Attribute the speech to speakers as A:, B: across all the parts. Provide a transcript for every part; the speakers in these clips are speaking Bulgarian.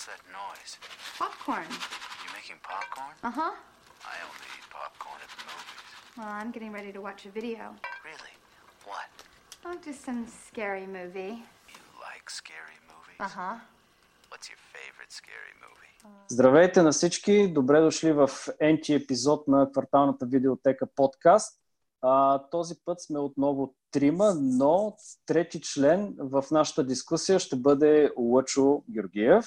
A: What's that noise?
B: Popcorn.
A: You making popcorn?
B: Uh huh.
A: I only eat popcorn at the movies.
B: Well, I'm getting ready to watch a video.
A: Really? What?
B: Oh, just some scary movie.
A: You like scary movies?
B: Uh huh.
A: What's your favorite scary movie?
C: Здравейте на всички! Добре дошли в енти епизод на кварталната видеотека подкаст. А, този път сме отново трима, но трети член в нашата дискусия ще бъде Лъчо Георгиев,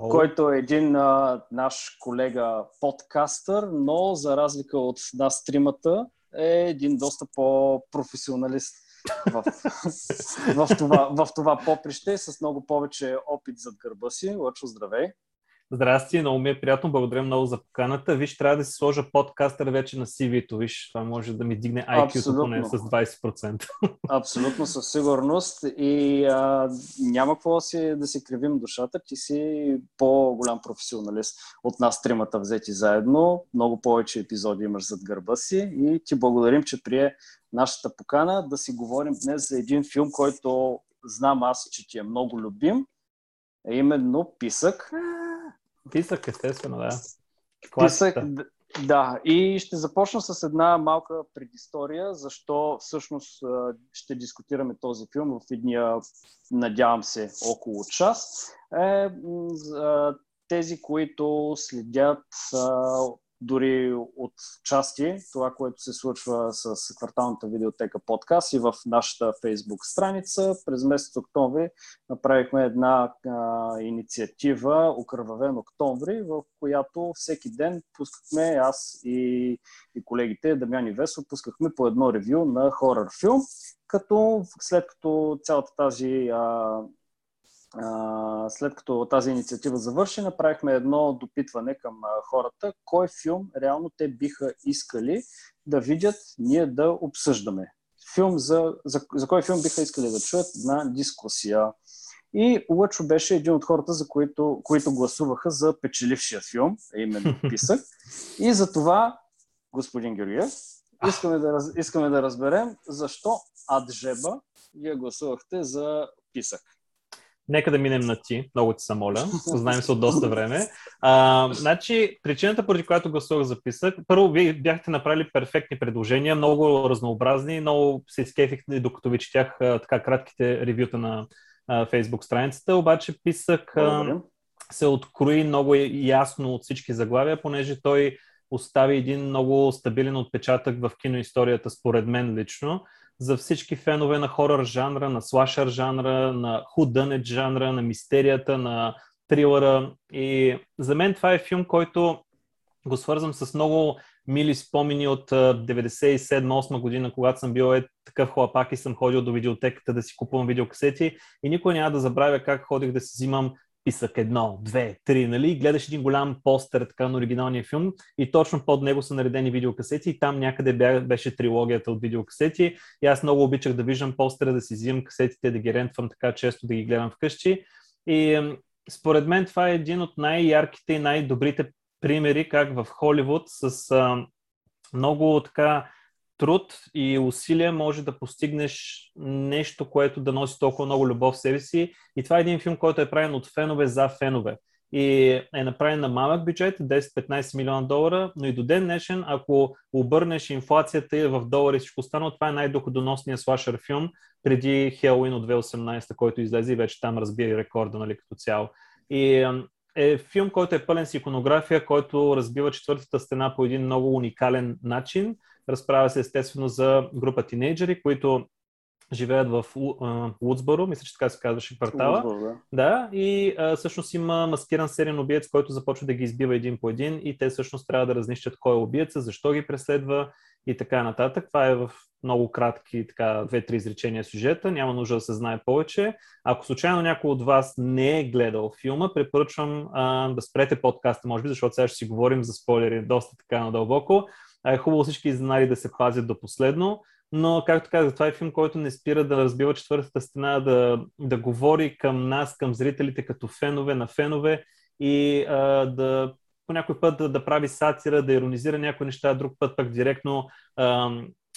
C: Който е един а, наш колега подкастър, но за разлика от нас тримата е един доста по-професионалист в, в, това, в това поприще, с много повече опит зад гърба си. Лъчо, здравей!
D: Здрасти, много ми е приятно, благодаря много за поканата. Виж, трябва да си сложа подкастър вече на CV-то, виж, това може да ми дигне IQ-то поне с 20%.
C: Абсолютно, със сигурност. И а, няма какво да си, да си кривим душата. Ти си по-голям професионалист от нас тримата взети заедно. Много повече епизоди имаш зад гърба си и ти благодарим, че прие нашата покана да си говорим днес за един филм, който знам аз, че ти е много любим, е именно Писък.
D: Писък, естествено, да.
C: Д- да, и ще започна с една малка предистория, защо всъщност ще дискутираме този филм в едния, надявам се, около час. Е, тези, които следят дори от части това, което се случва с кварталната видеотека подкаст и в нашата фейсбук страница. През месец октомври направихме една а, инициатива Окръвавен октомври, в която всеки ден пускахме, аз и, и колегите Дамян и Весо, пускахме по едно ревю на хорър филм, като след като цялата тази а, а, след като тази инициатива завърши, направихме едно допитване към хората, кой филм реално те биха искали да видят, ние да обсъждаме. Филм за, за, за кой филм биха искали да чуят на дискусия. И Лъчо беше един от хората, за които, които гласуваха за печелившия филм, именно Писък. И за това, господин Георгиев, искаме да, искаме да разберем защо Аджеба вие гласувахте за Писък.
D: Нека да минем на ти, много ти се моля. Знаем се от доста време. А, значи, причината, поради която гласувах за писък, първо, вие бяхте направили перфектни предложения, много разнообразни, много се изкефих, докато ви четях така кратките ревюта на а, Facebook страницата, обаче писък а, се открои много ясно от всички заглавия, понеже той остави един много стабилен отпечатък в киноисторията, според мен лично, за всички фенове на хорър жанра, на слашър жанра, на худънет жанра, на мистерията, на трилъра. И за мен това е филм, който го свързвам с много мили спомени от 97-8 година, когато съм бил е такъв хлапак и съм ходил до видеотеката да си купувам видеокасети и никой няма да забравя как ходих да си взимам писък едно, две, три, нали? И гледаш един голям постер така на оригиналния филм и точно под него са наредени видеокасети и там някъде беше трилогията от видеокасети и аз много обичах да виждам постера, да си взимам касетите, да ги рентвам така често, да ги гледам вкъщи и според мен това е един от най-ярките и най-добрите примери как в Холивуд с а, много така труд и усилия може да постигнеш нещо, което да носи толкова много любов в себе си. И това е един филм, който е правен от фенове за фенове. И е направен на малък бюджет, 10-15 милиона долара, но и до ден днешен, ако обърнеш инфлацията в долари и всичко останало, това е най-доходоносният слашър филм преди Хелуин от 2018, който излезе и вече там разбира рекорда нали, като цяло. И е филм, който е пълен с иконография, който разбива четвъртата стена по един много уникален начин. Разправя се естествено за група тинейджери, които живеят в Лудсборо, мисля, че така се казваше квартала.
C: Лузбър, да.
D: Да, и а, всъщност има маскиран сериен убиец, който започва да ги избива един по един и те всъщност трябва да разнищат кой е убиеца, защо ги преследва и така нататък. Това е в много кратки, така, две-три изречения сюжета, няма нужда да се знае повече. Ако случайно някой от вас не е гледал филма, препоръчвам а, да спрете подкаста, може би, защото сега ще си говорим за спойлери доста така надълбоко. Е хубаво всички изненади да се пазят до последно, но, както казах, това е филм, който не спира да разбива четвъртата стена, да, да говори към нас, към зрителите, като фенове на фенове и а, да по някой път да, да прави сатира, да иронизира някои неща, друг път пък директно а,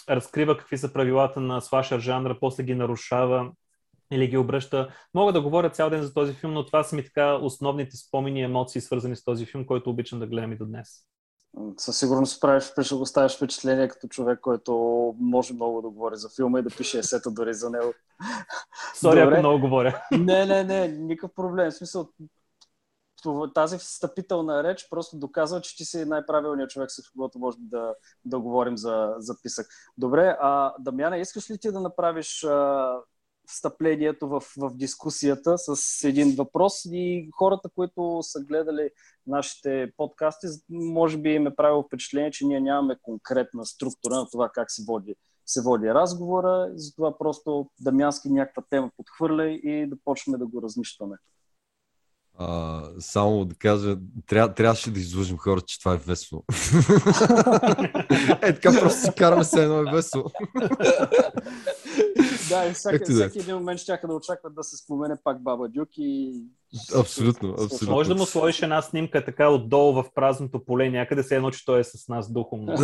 D: разкрива какви са правилата на слашър жанра, после ги нарушава или ги обръща. Мога да говоря цял ден за този филм, но това са ми така основните спомени и емоции, свързани с този филм, който обичам да гледам и до днес.
C: Със сигурност правиш, оставяш впечатление като човек, който може много да говори за филма и да пише есета дори за него.
D: Сори, ако много говоря.
C: Не, не, не, никакъв проблем. В смисъл, тази встъпителна реч просто доказва, че ти си най-правилният човек, с когото може да, да говорим за, за писък. Добре, а Дамяна, искаш ли ти да направиш а, встъплението в, в дискусията с един въпрос и хората, които са гледали нашите подкасти, може би им е правило впечатление, че ние нямаме конкретна структура на това как се води, се води разговора, затова просто Дамянски някаква тема подхвърля и да почваме да го разнищваме.
E: А, само да кажа, тря, трябваше да излъжим хората, че това е весело. е, така просто си караме се едно е весело.
C: да, и всеки, да. всеки един момент ще да очакват да се спомене пак Баба Дюк и...
E: Абсолютно, абсолютно.
D: Може да му сложиш една снимка така отдолу в празното поле, някъде се едно, че той е с нас духом.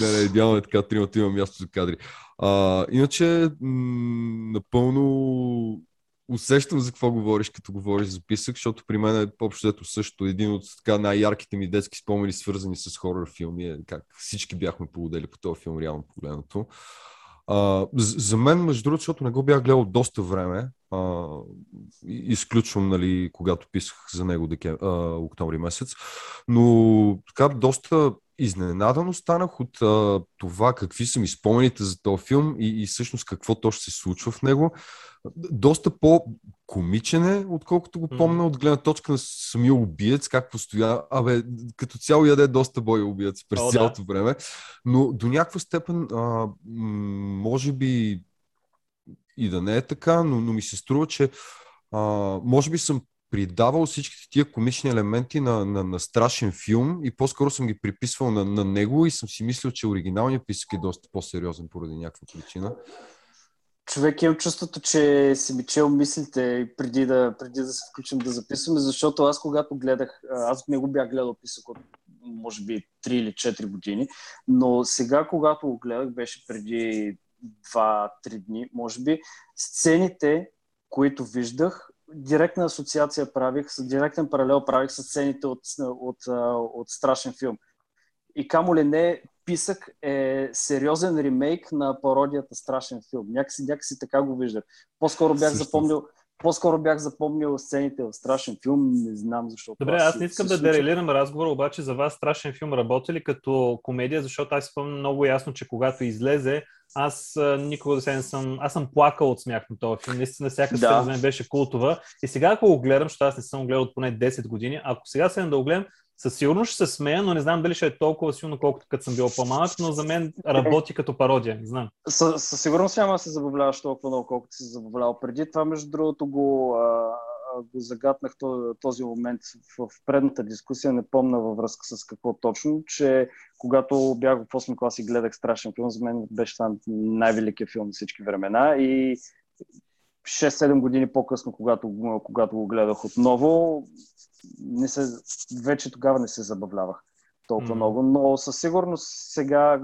E: не, не, идеално е така, тримата има място за кадри. А, иначе, м- напълно усещам за какво говориш, като говориш за писък, защото при мен е общо също един от така най-ярките ми детски спомени, свързани с хорор филми, е как всички бяхме полудели по този филм, реално погледнато. За мен, между другото, защото не го бях гледал доста време, а, изключвам, нали, когато писах за него декем, а, октомври месец, но така доста изненадан останах от а, това какви са ми спомените за този филм и, и всъщност какво точно се случва в него. Доста по-комичен е, отколкото го помня от гледна точка на самия убиец, как постоя. Абе, като цяло яде доста бой убиец през О, цялото да. време. Но до някаква степен, а, може би и да не е така, но, но ми се струва, че а, може би съм придавал всичките тия комични елементи на, на, на страшен филм и по-скоро съм ги приписвал на, на него и съм си мислил, че оригиналният писък е доста по-сериозен поради някаква причина.
C: Човек имам чувството, че си ми чел мислите преди да, преди да се включим да записваме, защото аз когато гледах, аз не го бях гледал писък от може би 3 или 4 години, но сега когато го гледах беше преди 2-3 дни, може би, сцените, които виждах, директна асоциация правих, директен паралел правих с сцените от, от, от, от страшен филм. И камо ли не, Писък е сериозен ремейк на пародията Страшен филм. Някакси, някакси така го виждах. По-скоро бях Също. запомнил по-скоро бях запомнил сцените в страшен филм, не знам защо.
D: Добре, аз не искам да дерелирам разговора, обаче за вас страшен филм работи ли като комедия, защото аз спомням много ясно, че когато излезе, аз никога да се не съм... Аз съм плакал от смях на този филм. Наистина всяка да. сцена за мен беше култова. И сега, ако го гледам, защото аз не съм гледал от поне 10 години, ако сега се да го гледам, със сигурност ще се смея, но не знам дали ще е толкова силно, колкото като съм бил по-малък, но за мен работи като пародия, не знам.
C: Със сигурност няма да се забавляваш толкова много, колкото си забавлявал преди. Това, между другото, го, а, го загатнах този момент в предната дискусия, не помна във връзка с какво точно, че когато бях в 8 клас и гледах страшен филм, за мен беше това най-великият филм на всички времена. И 6-7 години по-късно, когато, когато го гледах отново, не се, вече тогава не се забавлявах толкова mm. много, но със сигурност сега,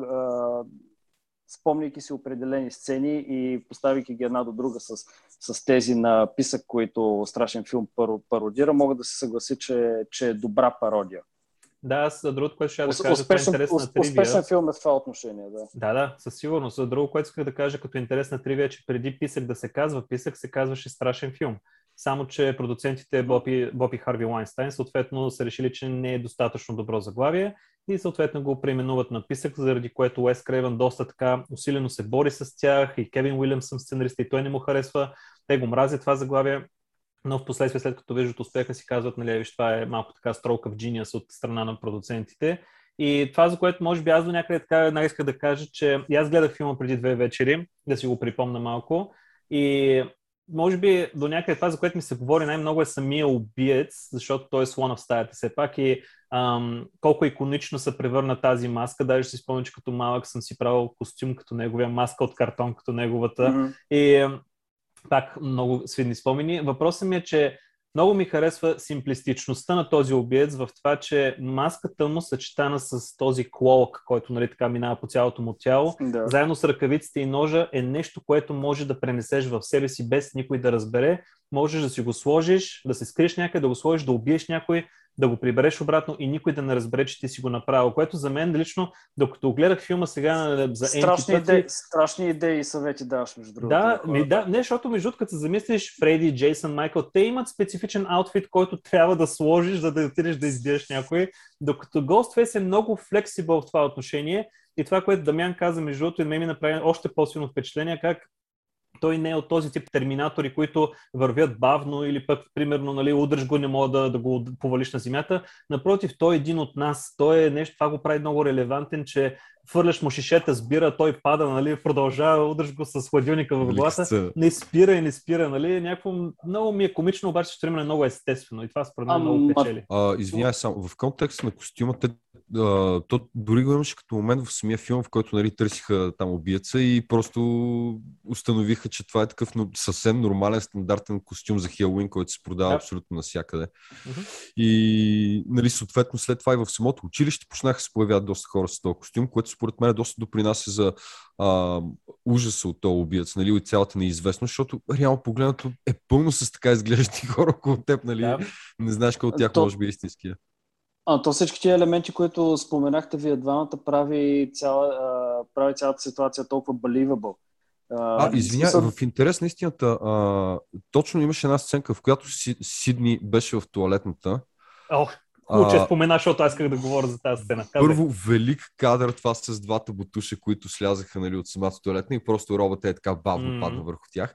C: спомняйки си определени сцени и поставяйки ги една до друга с, с тези на писък, които страшен филм пародира, мога да се съгласи, че, че е добра пародия.
D: Да, аз за другото, което ще да кажа, успешен, това е интересна
C: тривия. Успешен филм е в това отношение, да.
D: Да, да, със сигурност. За друго, което исках да кажа като интересна тривия, че преди Писък да се казва Писък, се казваше Страшен филм. Само, че продуцентите Боби, Боби Харви Лайнстайн съответно са решили, че не е достатъчно добро заглавие и съответно го преименуват на писък, заради което Уес Крейвън доста така усилено се бори с тях и Кевин Уилямсън сценарист и той не му харесва. Те го мразят това заглавие, но в последствие, след като виждат успеха си, казват, нали, виж, това е малко така строка в Genius от страна на продуцентите. И това, за което може би аз до някъде така една исках да кажа, че и аз гледах филма преди две вечери, да си го припомна малко. И може би до някъде това, за което ми се говори най-много е самия убиец, защото той е слона в стаята все пак и ам, колко иконично се превърна тази маска. Даже си спомня, че като малък съм си правил костюм като неговия, маска от картон като неговата. Mm-hmm. И пак много свидни спомени. Въпросът ми е, че много ми харесва симплистичността на този убиец в това, че маската му съчетана с този клок, който нали, така минава по цялото му тяло,
C: Да.
D: заедно с ръкавиците и ножа е нещо, което може да пренесеш в себе си без никой да разбере. Можеш да си го сложиш, да се скриеш някъде, да го сложиш, да убиеш някой, да го прибереш обратно и никой да не разбере, че ти си го направил. Което за мен лично, докато гледах филма сега за
C: Страшни,
D: пъти,
C: идеи, страшни идеи и съвети даваш, между другото.
D: да, ми, да, не, защото между другото, като се замислиш, Фреди, Джейсън, Майкъл, те имат специфичен аутфит, който трябва да сложиш, за да отидеш да избиеш някой, докато Ghostface е много флексибъл в това отношение и това, което Дамян каза, между другото, и ме ми направи още по-силно впечатление, как той не е от този тип терминатори, които вървят бавно или пък, примерно, нали, удръж го, не мога да, да го повалиш на земята. Напротив, той е един от нас. Той е нещо, това го прави много релевантен, че фърляш му шишета, сбира, той пада, нали, продължава, удръж го с хладилника в главата.
E: Сцена.
D: Не спира и не спира, нали? Някакво много ми е комично, обаче ще е много естествено и това според мен много
C: Ама-
D: печели.
E: А, извинявай само, в контекста на костюма, те, а, то дори го имаше като момент в самия филм, в който нали, търсиха там убиеца и просто установиха, че това е такъв съвсем нормален, стандартен костюм за Хелуин, който се продава
D: Да.
E: абсолютно навсякъде.
D: Мгм.
E: И нали, съответно след това и в самото училище почнаха да се появяват доста хора с този костюм, което според мен доста допринася за а, ужаса от този убиец, нали, и цялата неизвестност, защото реално погледнато е пълно с така изглеждащи хора около теб, нали,
D: Да.
E: не знаеш кой от тях
C: То-
E: може би е истинския.
C: А, то всички тия елементи, които споменахте вие двамата, прави, цяла, а, прави цялата ситуация толкова believable.
E: А, извинявай,
C: смисъл-
E: в интерес на истината, а, точно имаше една сценка, в която Си, Сидни беше в туалетната.
D: Ох, хубаво, че
E: А,
D: спомена, защото аз исках да говоря за тази сцена. Казвай.
E: Първо, велик кадър, това с двата бутуша, които слязаха нали, от самата туалетна и просто робота е така бавно
D: М.
E: падна върху тях.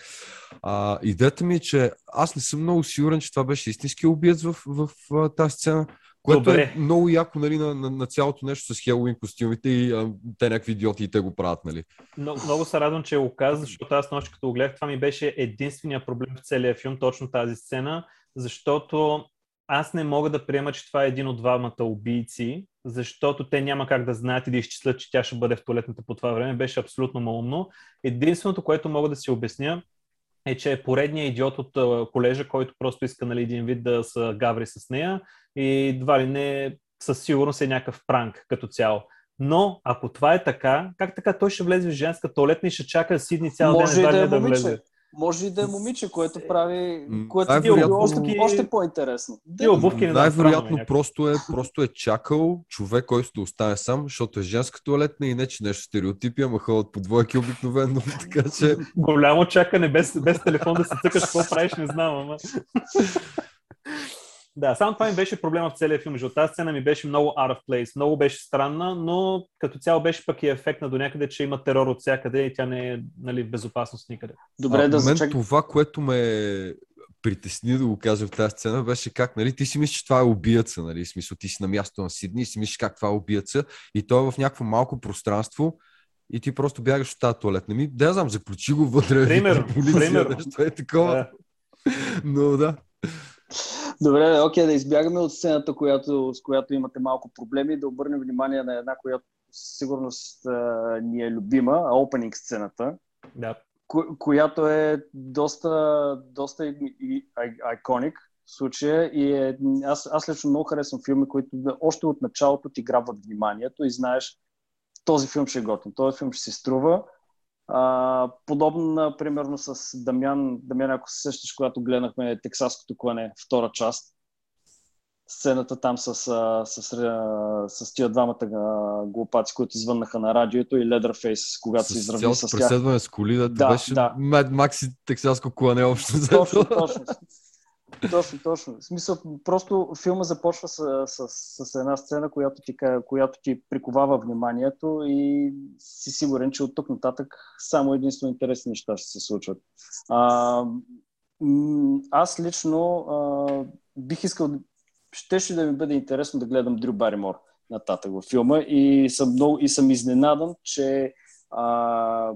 E: А, идеята ми е, че аз не съм много сигурен, че това беше истински убиец в, в, в тази сцена, което
D: Добре.
E: е много яко нали, на, на, на цялото нещо с Хелоуин костюмите и а, те някакви идиоти и те го правят. Нали.
D: Много, много се радвам, че го каза, защото аз нощ като го гледах, това ми беше единствения проблем в целия филм, точно тази сцена, защото аз не мога да приема, че това е един от двамата убийци, защото те няма как да знаят и да изчислят, че тя ще бъде в туалетната по това време. Беше абсолютно малумно. Единственото, което мога да си обясня, е, че е поредният идиот от колежа, който просто иска нали, един вид да се гаври с нея и едва ли не със сигурност е някакъв пранк като цяло. Но ако това е така, как така той ще влезе в женска туалетна и ще чака Сидни цял
C: Може
D: ден едва
C: да е
D: да влезе?
C: Може и да е момиче, което прави, което е
E: най-вероятно-
C: още, още по-интересно.
D: И обувки не да, странно
E: Най-вероятно
D: е
E: просто е, просто е чакал човек, който да остане сам, защото е женска туалетна и не, че нещо стереотипи, ама ходят по двойки обикновено, така че
D: Голямо чакане без, без телефон да се цъкаш, какво правиш, не знам, ама. Да, само това ми беше проблема в целия филм. Защото тази сцена ми беше много out of place, много беше странна, но като цяло беше пък и ефектна до някъде, че има терор от всякъде и тя не е нали, в безопасност никъде.
C: Добре,
E: а,
C: да
E: мен
C: зачек...
E: това, което ме притесни да го кажа в тази сцена, беше как, нали, ти си мислиш, че това е убиеца, нали, в смисъл, ти си на място на Сидни и си мислиш как това е убиеца и той е в някакво малко пространство и ти просто бягаш от тази туалетна. Ми, да, я знам, заключи го вътре.
D: Примерно,
E: полиция,
D: примерно.
E: Нещо е такова.
D: Да.
E: Но да.
C: Добре, окей, да избягаме от сцената, която, с която имате малко проблеми да обърнем внимание на една, която със сигурност а, ни е любима, опенинг сцената,
D: да.
C: ко- която е доста, доста и, и, ай, айконик в случая и е, аз, аз лично много харесвам филми, които още от началото ти грабват вниманието и знаеш този филм ще е готин, този филм ще си струва. А, подобно, примерно, с Дамян, Дамян, ако се сещаш, когато гледахме Тексаското клане, втора част, сцената там с, с, с, с тия двамата глупаци, които звъннаха на радиото и Leatherface, когато се
E: С цялото
C: с тях.
E: преследване с коли, да,
C: Да,
E: беше
C: да.
E: Mad Max и тексаско клане общо.
C: Точно, точно. Точно, точно. В смисъл, просто филма започва с, с, с една сцена, която ти, която ти приковава вниманието и си сигурен, че от тук нататък само единствено интересни неща ще се случват. А, аз лично а, бих искал, щеше да ми бъде интересно да гледам Дрю Баримор нататък във филма и съм, много, и съм изненадан, че а,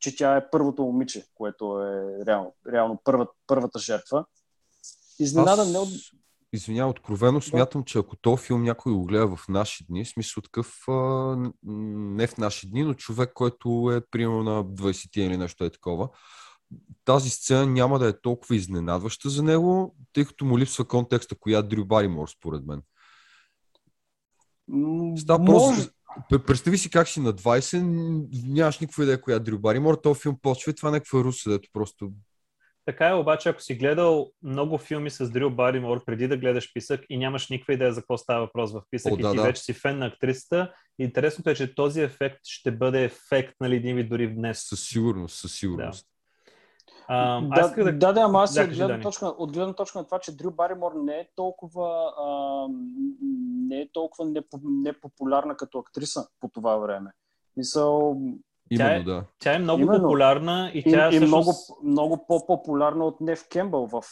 C: че тя е първото момиче, което е реално, реално първа, първата жертва. Изненадан не от...
E: Извинявам, откровено смятам, че ако този филм някой го гледа в наши дни, в смисъл такъв, а, не в наши дни, но човек, който е примерно на 20 или нещо е такова, тази сцена няма да е толкова изненадваща за него, тъй като му липсва контекста, коя Дрю Баримор, според мен. Става
C: може-
E: просто... Пр- Представи си как си на 20, н- нямаш никаква идея коя Дрю Баримор, този филм почва и това е някаква руса, дето просто...
D: Така е, обаче, ако си гледал много филми с Дрил Баримор преди да гледаш писък и нямаш никаква идея за какво става въпрос в писък
E: О,
D: и
E: да,
D: ти
E: да.
D: вече си фен на актрисата, интересното е, че този ефект ще бъде ефект, нали, един вид дори днес.
E: Със сигурност, със сигурност.
D: А,
C: Да,
D: аз да...
C: да, да, ама аз
D: Да,
C: от, гледна точка, от гледна точка на това, че Дрю Баримор не е толкова, а, не е толкова непо, непопулярна като актриса по това време. Мисъл,
E: Именно,
D: е-
E: да.
D: Тя е много
C: Именно.
D: популярна и
C: и,
D: тя
C: и
D: всъщност...
C: много, много по-популярна от Нев Кембъл в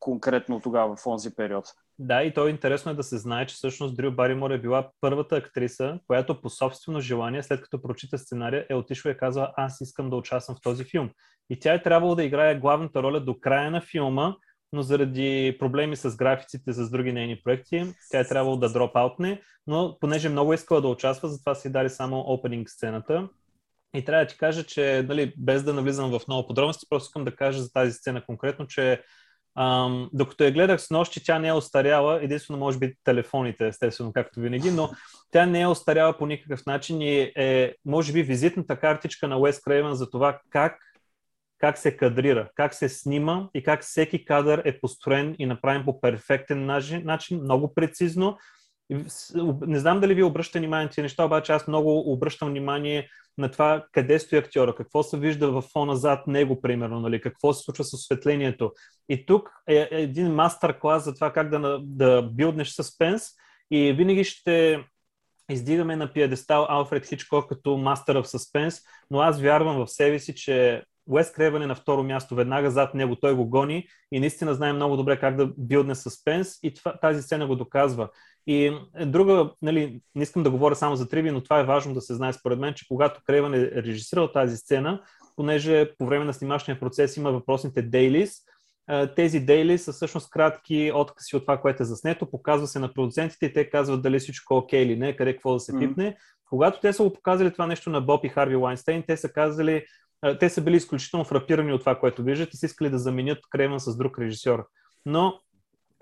C: конкретно тогава, в онзи период.
D: Да, и то е интересно е да се знае, че всъщност Дрю Баримор е била първата актриса, която по собствено желание, след като прочита сценария, е отишла и е казала, аз искам да участвам в този филм. И тя е трябвало да играе главната роля до края на филма, но заради проблеми с графиците, с други нейни проекти, тя е трябвало да дропаутне, но понеже много е искала да участва, затова си дали само опенинг сцената. И трябва да ти кажа, че нали, без да навлизам в много подробности, просто искам да кажа за тази сцена конкретно, че Ам, докато я гледах с нощи, тя не е остаряла, единствено може би телефоните, естествено, както винаги, но тя не е остаряла по никакъв начин и е, може би, визитната картичка на Уес Крейвен за това как, как се кадрира, как се снима и как всеки кадър е построен и направен по перфектен начин много прецизно. Не знам дали ви обръщате внимание на тези неща, обаче аз много обръщам внимание на това къде стои актьора, какво се вижда в фона зад него, примерно, нали, какво се случва с осветлението. И тук е един мастер-клас за това как да, да билднеш съспенс и винаги ще издигаме на пиедестал Алфред Хичкок като мастър в съспенс, но аз вярвам в себе си, че Уес Кревен е на второ място, веднага зад него той го гони и наистина знае много добре как да билдне съспенс и това, тази сцена го доказва. И е, друга, нали, не искам да говоря само за триви, но това е важно да се знае според мен, че когато Крейвън е режисирал тази сцена, понеже по време на снимачния процес има въпросните дейлис, а, тези дейли са всъщност кратки откъси от това, което е заснето, показва се на продуцентите и те казват дали всичко е окей или не, къде какво да се пипне. Когато те са го показали това нещо на Боб и Харви Лайнстейн, те са казали, те са били изключително фрапирани от това, което виждат и са искали да заменят Крейвън с друг режисьор. Но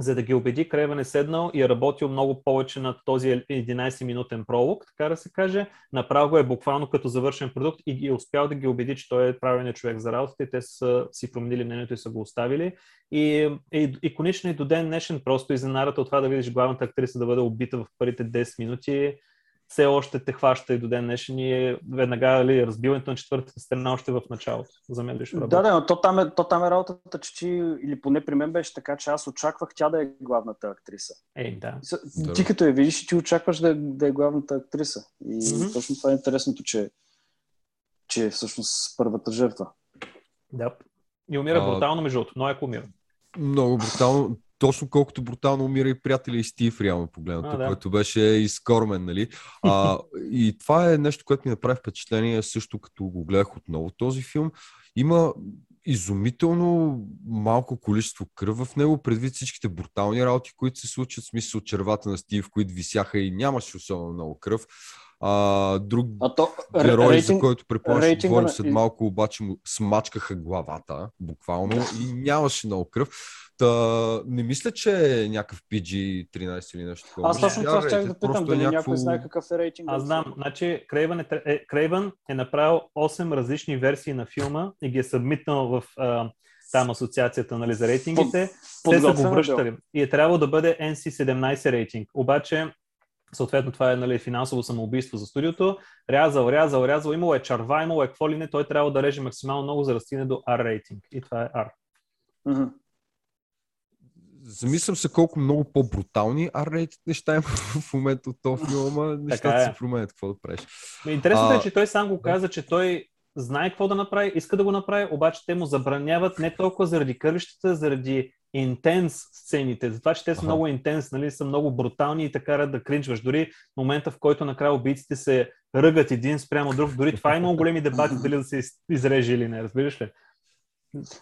D: за да ги убеди, Крейвън е седнал и е работил много повече на този 11-минутен пролог, така да се каже. Направо го е буквално като завършен продукт и е успял да ги убеди, че той е правилният човек за работата и те са си променили мнението и са го оставили. И е иконично и до ден днешен просто изненадата от това да видиш главната актриса да бъде убита в първите 10 минути все още те хваща и до ден днешен и е веднага ли, разбиването на четвъртата страна още в началото. За мен лично работи.
C: Да, да, но то там, е, то там е работата, че ти, или поне при мен беше така, че аз очаквах тя да е главната актриса.
D: Ей, да.
C: И са-
E: Да.
C: Ти като я видиш, ти очакваш да, е- да е главната актриса. И
D: Мгм.
C: точно това е интересното, че, че е всъщност първата жертва.
D: да. И умира
E: А-
D: брутално, между другото. Но ако умира.
E: Много брутално. Точно колкото брутално умира и приятели и Стив, реално погледнато,
D: А, да.
E: който беше изкормен, нали? А, и това е нещо, което ми направи впечатление също като го гледах отново този филм. Има изумително малко количество кръв в него, предвид всичките брутални работи, които се случват, в смисъл червата на Стив, които висяха и нямаше особено много кръв. А, друг
C: А то,
E: герой,
C: рейтинг,
E: за който
C: рейтинга
E: говорим след малко, обаче му смачкаха главата, буквално, и нямаше много кръв. Та, не мисля, че е някакъв PG-13 или нещо такова.
C: аз точно това щях да питам,
E: е
C: дали
E: някакво-
C: някой знае какъв е рейтинг.
D: Аз знам. Значи, Крейвън е, е, Крейвън е направил 8 различни версии на филма и ги е събмитнал в а, там асоциацията нали, за рейтингите. Те са го
C: е
D: връщали. И е трябвало да бъде NC-17 рейтинг. Обаче, съответно, това е нали, финансово самоубийство за студиото. Рязал, рязал, рязал. Имало е чарва, имало е какво ли не. Той трябва да реже максимално много, за да стигне до R рейтинг. И това е R.
C: Мгм.
E: Замислям се колко много по-брутални R-rated неща има в момента от този филм, ама нещата
D: е.
E: се променят, какво да правиш.
D: Интересното
E: А,
D: е, че той сам го каза, че той знае какво да направи, иска да го направи, обаче те му забраняват не толкова заради кървищата, заради интенс сцените, за това, че те са
E: Аха.
D: много интенс, нали, са много брутални и те карат да кринчваш. Дори момента, в който накрая убийците се ръгат един спрямо друг, дори това е имало големи дебати дали да се из- изреже или не, разбираш ли?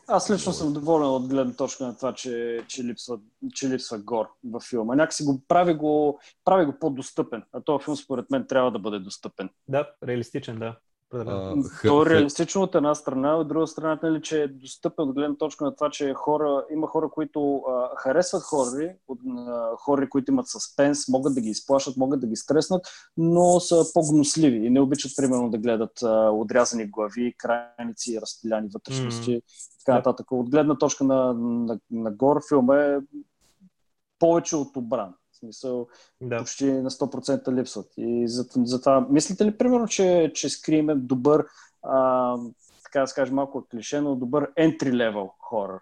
C: Аз лично съм доволен от гледна точка на това, че, че, липсва, че липсва гор във филма. Някакси го прави го, прави го по-достъпен. А този филм според мен трябва да бъде достъпен.
D: Да, реалистичен, да.
E: А,
C: То е реалистично от една страна, от друга страна, нали, че е достъпен от гледна точка на това, че хора, има хора, които а, харесват хори, от, а, хори, които имат съспенс, могат да ги изплашат, могат да ги стреснат, но са по-гносливи и не обичат, примерно, да гледат а, отрязани глави, крайници, разстреляни вътрешности и така нататък. От гледна точка на, на, на гор филма е повече от обран. Смисъл,
D: Да.
C: почти на 100% липсват. И затова, затова мислите ли, примерно, че, че Scream е добър, а, така да скажем малко клише, но добър entry-level хорър?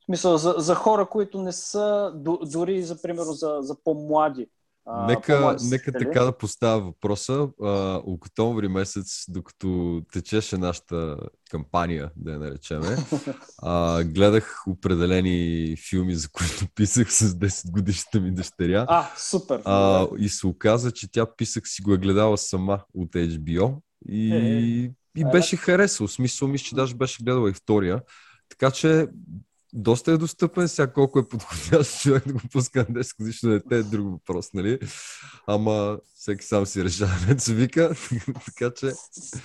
C: В смисъл, за, за хора, които не са, дори за, примерно, за, за по-млади. А,
E: Нека, нека така да поставя въпроса. А, октомври месец, докато течеше нашата кампания, да я наречеме, а, гледах определени филми, за които писах с 10 годишната ми дъщеря.
C: А, супер!
E: А, и се оказа, че тя писък си го е гледала сама от HBO и,
D: Е, е.
E: и беше харесал. Смисъл, мисля, че даже беше гледала и втория. Така че доста е достъпен сега колко е подходящ човек да го пуска на 10 годишно дете е друг въпрос, нали? Ама всеки сам си решава, не се вика. така че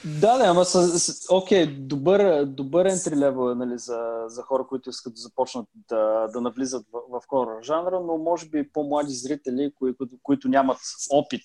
C: Да, да, ама с, с, окей, добър, добър entry level е нали, за, за хора, които искат да започнат да, да навлизат в, в хорър жанра, но може би по-млади зрители, кои, които, които нямат опит,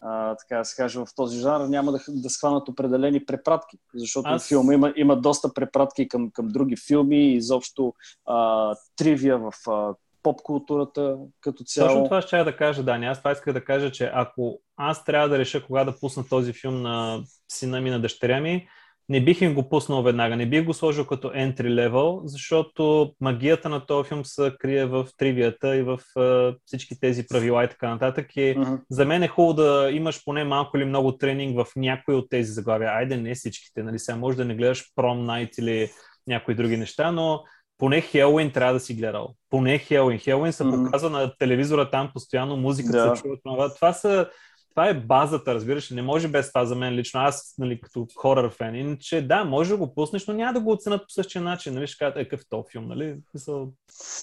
C: а, така да се каже, в този жанр, няма да, да схванат определени препратки, защото
D: Аз-
C: филма има, има доста препратки към, към други филми и изобщо а, тривия в а, поп-културата като цяло.
D: Точно това ще да кажа, Дани. Аз това исках да кажа, че ако аз трябва да реша кога да пусна този филм на сина ми, на дъщеря ми, не бих им го пуснал веднага. Не бих го сложил като entry level, защото магията на този филм се крие в тривията и в е, всички тези правила и така нататък. И
C: Мгм.
D: за мен е хубаво да имаш поне малко или много тренинг в някои от тези заглавия. Айде, не всичките, нали? Сега може да не гледаш Prom Night или някои други неща, но поне Хелуин трябва да си гледал. Поне Хелуин. Хелуин се
C: Мгм.
D: показва на телевизора там постоянно, музиката
C: Да.
D: се чува. Това, това, са, това е базата, разбираш. ли. Не може без това за мен лично. Аз, нали, като хорър фен. Иначе, да, може да го пуснеш, но няма да го оценят по същия начин. Нали? Ще кажат, е, какъв то филм, нали? Мисъл,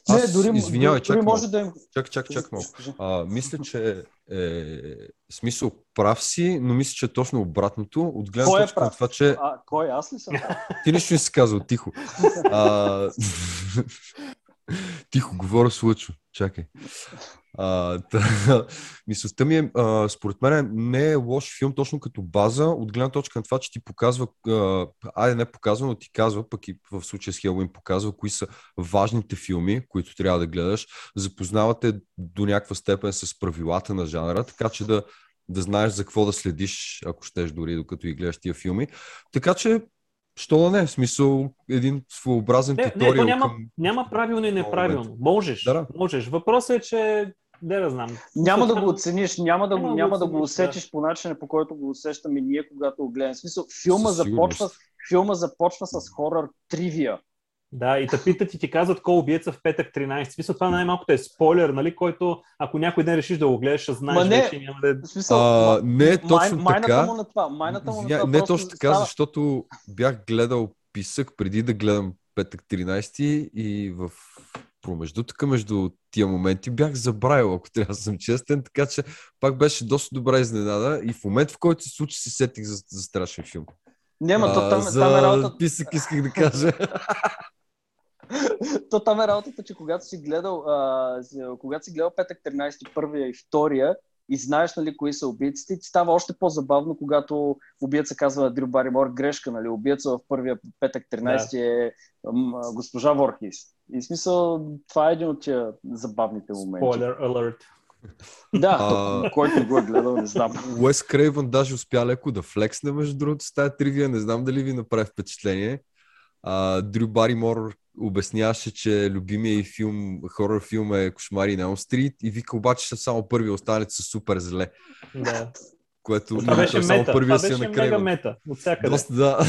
C: Не,
E: Аз-
C: дори,
E: извинявай,
C: дори,
E: чакай
C: дори може да им...
E: чак, чак, чак малко. А, мисля, че е смисъл прав си, но мисля, че е точно обратното. От гледна
C: Кой е
E: точка на това, че
C: А, кой? Аз ли съм?
E: Ти нищо не си казал, тихо. А... тихо, говоря с Лъчо. Чакай. А, та, мисълта ми е, а, според мен не е лош филм точно като база, от гледна точка на това, че ти показва, а, айде не показва, но ти казва, пък и в случая с Хелуин показва, кои са важните филми, които трябва да гледаш, запознавате до някаква степен с правилата на жанра, така че да, да знаеш за какво да следиш, ако щеш дори докато и гледаш тия филми. Така че Що да не, в смисъл един своеобразен
D: Не, не,
E: туториал
D: то няма,
E: към...
D: няма правилно и неправилно. Можеш,
E: Да, да.
D: можеш. Въпросът е, че не да знам.
C: Няма да го оцениш, няма да,
D: Няма
C: го,
D: да го
C: няма да го
D: оцениш, да.
C: усетиш по начина, по който го усещаме ние, когато го гледаме. В смисъл, филма
E: Със
C: започва, филма започва с хорър тривия.
D: Да, и те питат и ти казват кой е убиеца в петък 13. В Смисъл, това най-малкото е спойлер, нали, който ако някой ден решиш да го гледаш, ще знаеш
C: Ма не,
D: вече няма да...
C: В смисъл,
E: А, не е точно
C: май, майната
E: така.
C: му на това. Майната му на това
E: не
C: просто
E: точно така,
C: става-
E: защото бях гледал писък преди да гледам петък 13 и в промеждутъка между тия моменти бях забравил, ако трябва да съм честен, така че пак беше доста добра изненада и в момент, в който се случи, се сетих за, за страшен филм.
C: Няма, то
E: А,
C: там,
E: за
C: там е работата.
E: писък исках да кажа.
C: То там е работата, че когато си гледал, а, когато си гледал петък 13, първия и втория, и знаеш нали, кои са убийците, ти става още по-забавно, когато убиеца казва Дрю Баримор грешка, нали, убиеца в първия петък 13 е м, госпожа Ворхис. И смисъл, това е един от тия забавните моменти.
D: Spoiler alert.
C: Да,
E: А.
C: то, който го е гледал, не знам.
E: Уес Крейвън даже успя леко да флексне, между другото, с тази тривия. Не знам дали ви направи впечатление. А, Дрю Баримор обясняваше, че любимия и филм, хорър филм е Кошмари на Стрит и вика обаче, че само първия останалите са супер зле.
D: Да.
E: Което
D: Това
E: той
D: беше
E: само
D: мета.
E: първия
D: Това
E: си е
D: беше
E: на
D: мега мета. От всякъде.
E: Доста, да.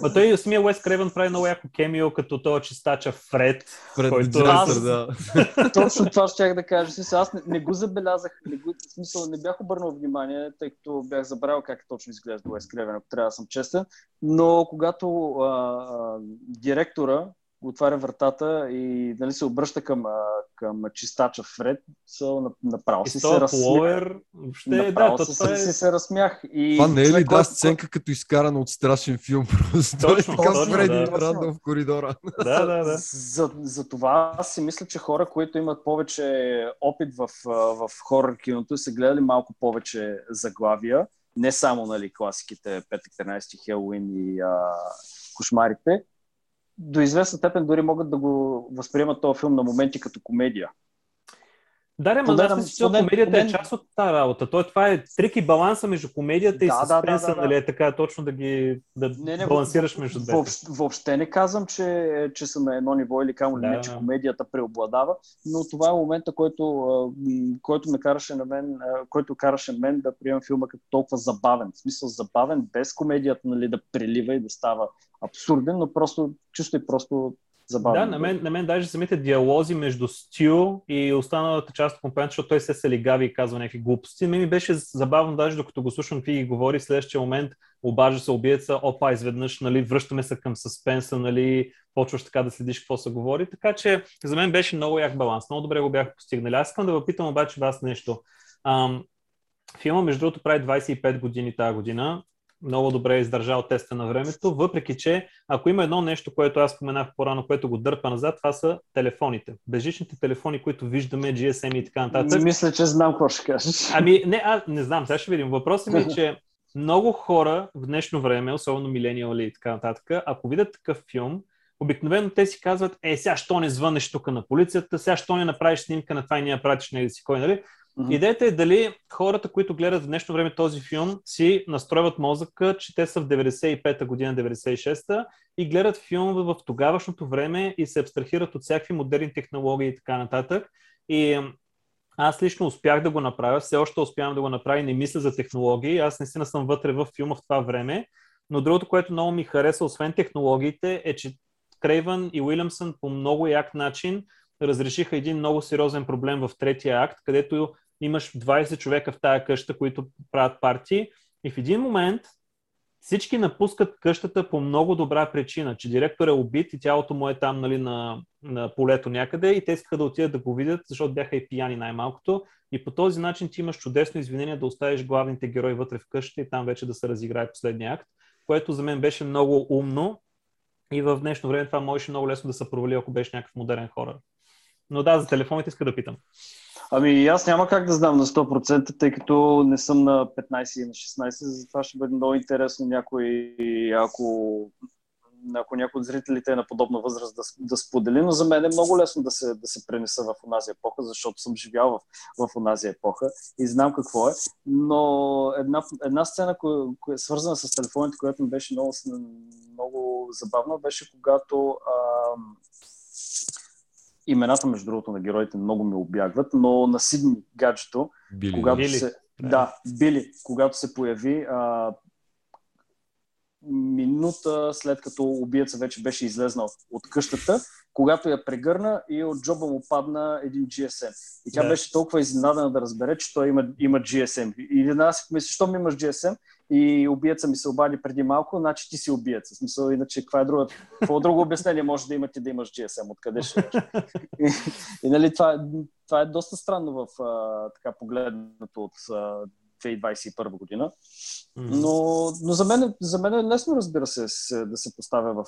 D: Ма той самия Уес Крейвън прави много яко кемио, като този чистача Фред.
E: Пред
D: който-
E: Дженсър,
C: Аз-
E: да.
C: Точно това ще да кажа. Смисъл, аз не, не го забелязах, не, го, в смисъл, не бях обърнал внимание, тъй като бях забравил как точно изглежда Уес Кревен, ако трябва да съм честен. Но когато а, а, директора отваря вратата и нали, се обръща към, а, към чистача Фред, so, на- направо
D: И
C: си
D: с
C: се разсмях.
D: въобще, да,
C: Направо си,
D: това е...
C: си се разсмях. И
E: Това не е ли да
C: който-
E: сценка като изкарана от страшен филм? Просто е така
D: точно,
E: Фреди
D: да.
E: В коридора.
D: Да, да, да.
C: За, за това аз си мисля, че хора, които имат повече опит в, в хорър киното, са гледали малко повече заглавия, не само нали, класиките Петък 13, Хелуин и а, Кошмарите, до известна степен дори могат да го възприемат този филм на моменти като комедия.
D: Да, да, ма аз мисля, че
C: поне-
D: комедията е част от тази работа. Той, това е трик и баланса между комедията и
C: Да, да, да,
D: съспенса,
C: да, да.
D: нали, е така точно да ги да
C: Не, не,
D: балансираш между двете.
C: Въобще, въобще не казвам, че, че са на едно ниво или камо
D: Да,
C: не, че
D: да.
C: комедията преобладава, но това е момента, който, който ме караше на мен, който караше мен да приемам филма като толкова забавен. В смисъл забавен, без комедията нали, да прилива и да става абсурден, но просто чисто и просто забавен.
D: Да, на мен, на мен даже самите диалози между Стю и останалата част от компанията, защото той се се лигави и казва някакви глупости. Мен ми беше забавно, даже докато го слушам какви ги говори, в следващия момент обажда се убиеца, опа, изведнъж, нали, връщаме се към съспенса, нали, почваш така да следиш какво се говори. Така че за мен беше много як баланс. Много добре го бяха постигнали. Аз искам да въпитам обаче вас нещо. Филма, между другото, прави 25 години тази година. Много добре е издържал теста на времето, въпреки че ако има едно нещо, което аз споменах по-рано, което го дърпа назад, това са телефоните. Безжичните телефони, които виждаме, GSM и така нататък.
C: Мисля, че знам какво ще кажеш.
D: Ами, не, аз не знам, сега ще видим. Въпросът ми е, че много хора в днешно време, особено милениали и така нататък, ако видят такъв филм, обикновено те си казват, е, сега що не звънеш тук на полицията, сега що не направиш снимка на това и не я пратиш на си кой, нали?
C: Мгм.
D: Идеята е дали хората, които гледат в днешно време този филм, си настройват мозъка, че те са в 95-та година, 96-та и гледат филм в тогавашното време и се абстрахират от всякакви модерни технологии и така нататък. И аз лично успях да го направя, все още успявам да го направя и не мисля за технологии. Аз наистина съм вътре в филма в това време. Но другото, което много ми хареса, освен технологиите, е, че Крейвън и Уилямсън по много як начин разрешиха един много сериозен проблем в третия акт, където имаш 20 човека в тая къща, които правят партии и в един момент всички напускат къщата по много добра причина, че директор е убит и тялото му е там нали, на, на полето някъде и те искаха да отидат да го видят, защото бяха и пияни най-малкото. И по този начин ти имаш чудесно извинение да оставиш главните герои вътре в къщата и там вече да се разиграе последния акт, което за мен беше много умно и в днешно време това можеше много лесно да се провали, ако беше някакъв модерен хорър. Но да, за телефоните иска да питам.
C: Ами аз няма как да знам на 100%, тъй като не съм на 15 и на 16, затова ще бъде много интересно някой, ако, ако някой от зрителите е на подобна възраст да, да сподели, но за мен е много лесно да се, да се пренеса в онази епоха, защото съм живял в, в онази епоха и знам какво е. Но една, една сцена, която ко, е свързана с телефоните, която ми беше много, много забавна, беше когато ам, имената, между другото, на героите много ми обягват, но на Сидни гаджето,
E: Били.
C: когато
D: Били.
C: се...
D: Да.
C: Да, Били, когато се появи а, минута след като убиеца вече беше излезнал от къщата, когато я прегърна и от джоба му падна един GSM. И тя
D: Да.
C: беше толкова изненадана да разбере, че той има, има GSM. И една си помисли, що ми имаш GSM? И убиеца ми се обади преди малко, значи ти си убиец. В смисъл, иначе каква е друга, какво друго обяснение може да има ти да имаш GSM? Откъде ще и, и нали, това, това е доста странно в а, така погледнато от а, 2021 година. Но, но за, мен, е- за мен е лесно, разбира се, с- да се поставя в,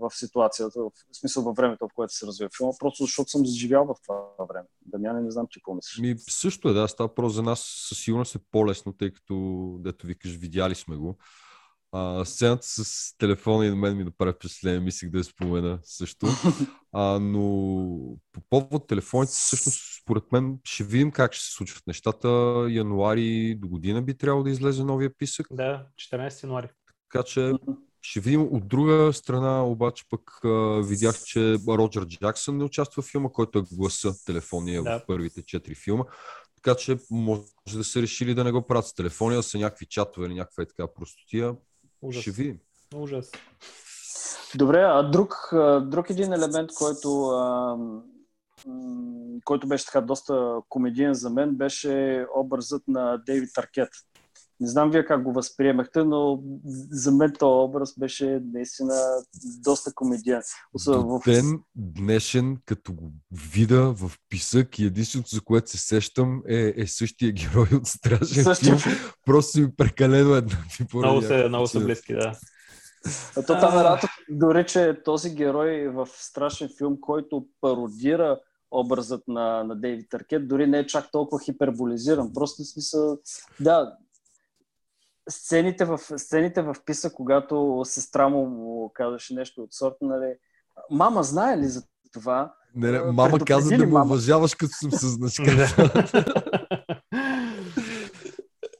C: в ситуацията, в смисъл във времето, в което се развива филма, просто защото съм живял в това време. Дамяне, не знам ти какво мислиш.
E: Ми, също е, да, става просто за нас със сигурност е по-лесно, тъй като, дето викаш, видяли сме го. А, сцената с телефона и на мен ми направи впечатление, мислих да я спомена също. А, но по повод телефоните, всъщност, според мен, ще видим как ще се случват нещата. Януари до година би трябвало да излезе новия писък.
D: Да, 14 януари.
E: Така че ще видим. От друга страна, обаче, пък а, видях, че Роджер Джаксън не участва в филма, който е гласа телефония
D: Да.
E: в първите четири филма. Така че може да са решили да не го правят с телефония, да са някакви чатове или някаква е така простотия.
D: Ужас.
E: Ще видим.
D: Ужас.
C: Добре, а друг, друг един елемент, който, а, който беше така доста комедиен за мен, беше образът на Дейвид Аркет. Не знам вие как го възприемахте, но за мен този образ беше наистина доста
E: До
C: в...
E: ден днешен, като го видя в писък и единственото, за което се сещам, е, е същия герой от Страшен
C: Същия
E: филм. Просто ми прекалено еднакви поради
D: Много, се, много са близки, да.
C: А То там е Ратов, дори, че този герой в страшен филм, който пародира образът на, на Дейвид Аркет, дори не е чак толкова хиперболизиран. Просто в смисъл, да, сцените в, сцените в писа, когато сестра му казваше нещо от сорта, нали, мама знае ли за това?
E: Не, не,
C: А,
E: мама каза да ме уважаваш, като съм с значка.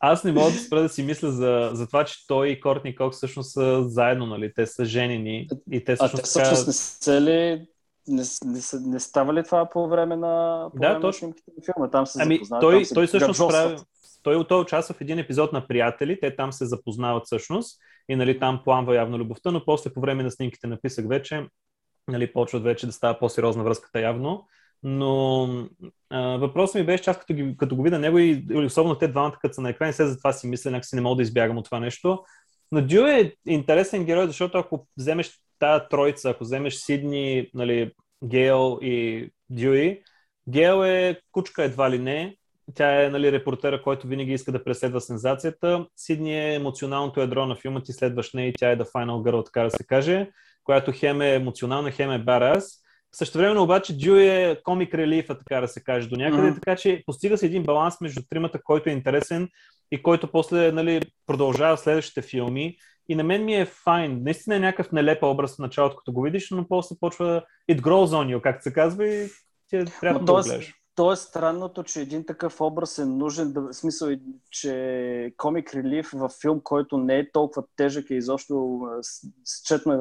D: Аз не мога да спра да си мисля за, за това, че той и Кортни Кокс всъщност са заедно, нали? Те са женени и те
C: А те
D: всъщност
C: всъщност не са ли не, не, не става ли това по време на, по
D: Да,
C: време на
D: точно.
C: снимките на филма? Там се
D: Ами,
C: запознават,
D: той,
C: там се
D: той всъщност прави... Той, той участва в един епизод на Приятели, те там се запознават всъщност и нали, там пламва явно любовта, но после по време на снимките на писък вече нали, почват вече да става по-сериозна връзката явно. Но въпросът ми беше, че аз като, ги, като го видя него и особено те двамата като са на екран, се за това си мисля, някакси не мога да избягам от това нещо. Но Дю е интересен герой, защото ако вземеш тая троица, ако вземеш Сидни, нали, Гейл и Дюи, Гейл е кучка едва ли не, тя е нали, репортера, който винаги иска да преследва сензацията. Сидни е емоционалното ядро на филма, ти следваш нея и тя е the final girl, така да се каже, която хем е емоционална, хем е барас. Също време обаче Дю е комик релифа, така да се каже, до някъде,
C: Мгм.
D: така че постига се един баланс между тримата, който е интересен и който после нали, продължава следващите филми. И на мен ми е файн. Наистина е някакъв нелеп образ в началото, като го видиш, но после почва it grows on you, както се казва, и ти е
C: Но
D: да го гледаш.
C: То е странното, че един такъв образ е нужен, да, в смисъл, че комик релив в филм, който не е толкова тежък и изобщо а, с- счетме,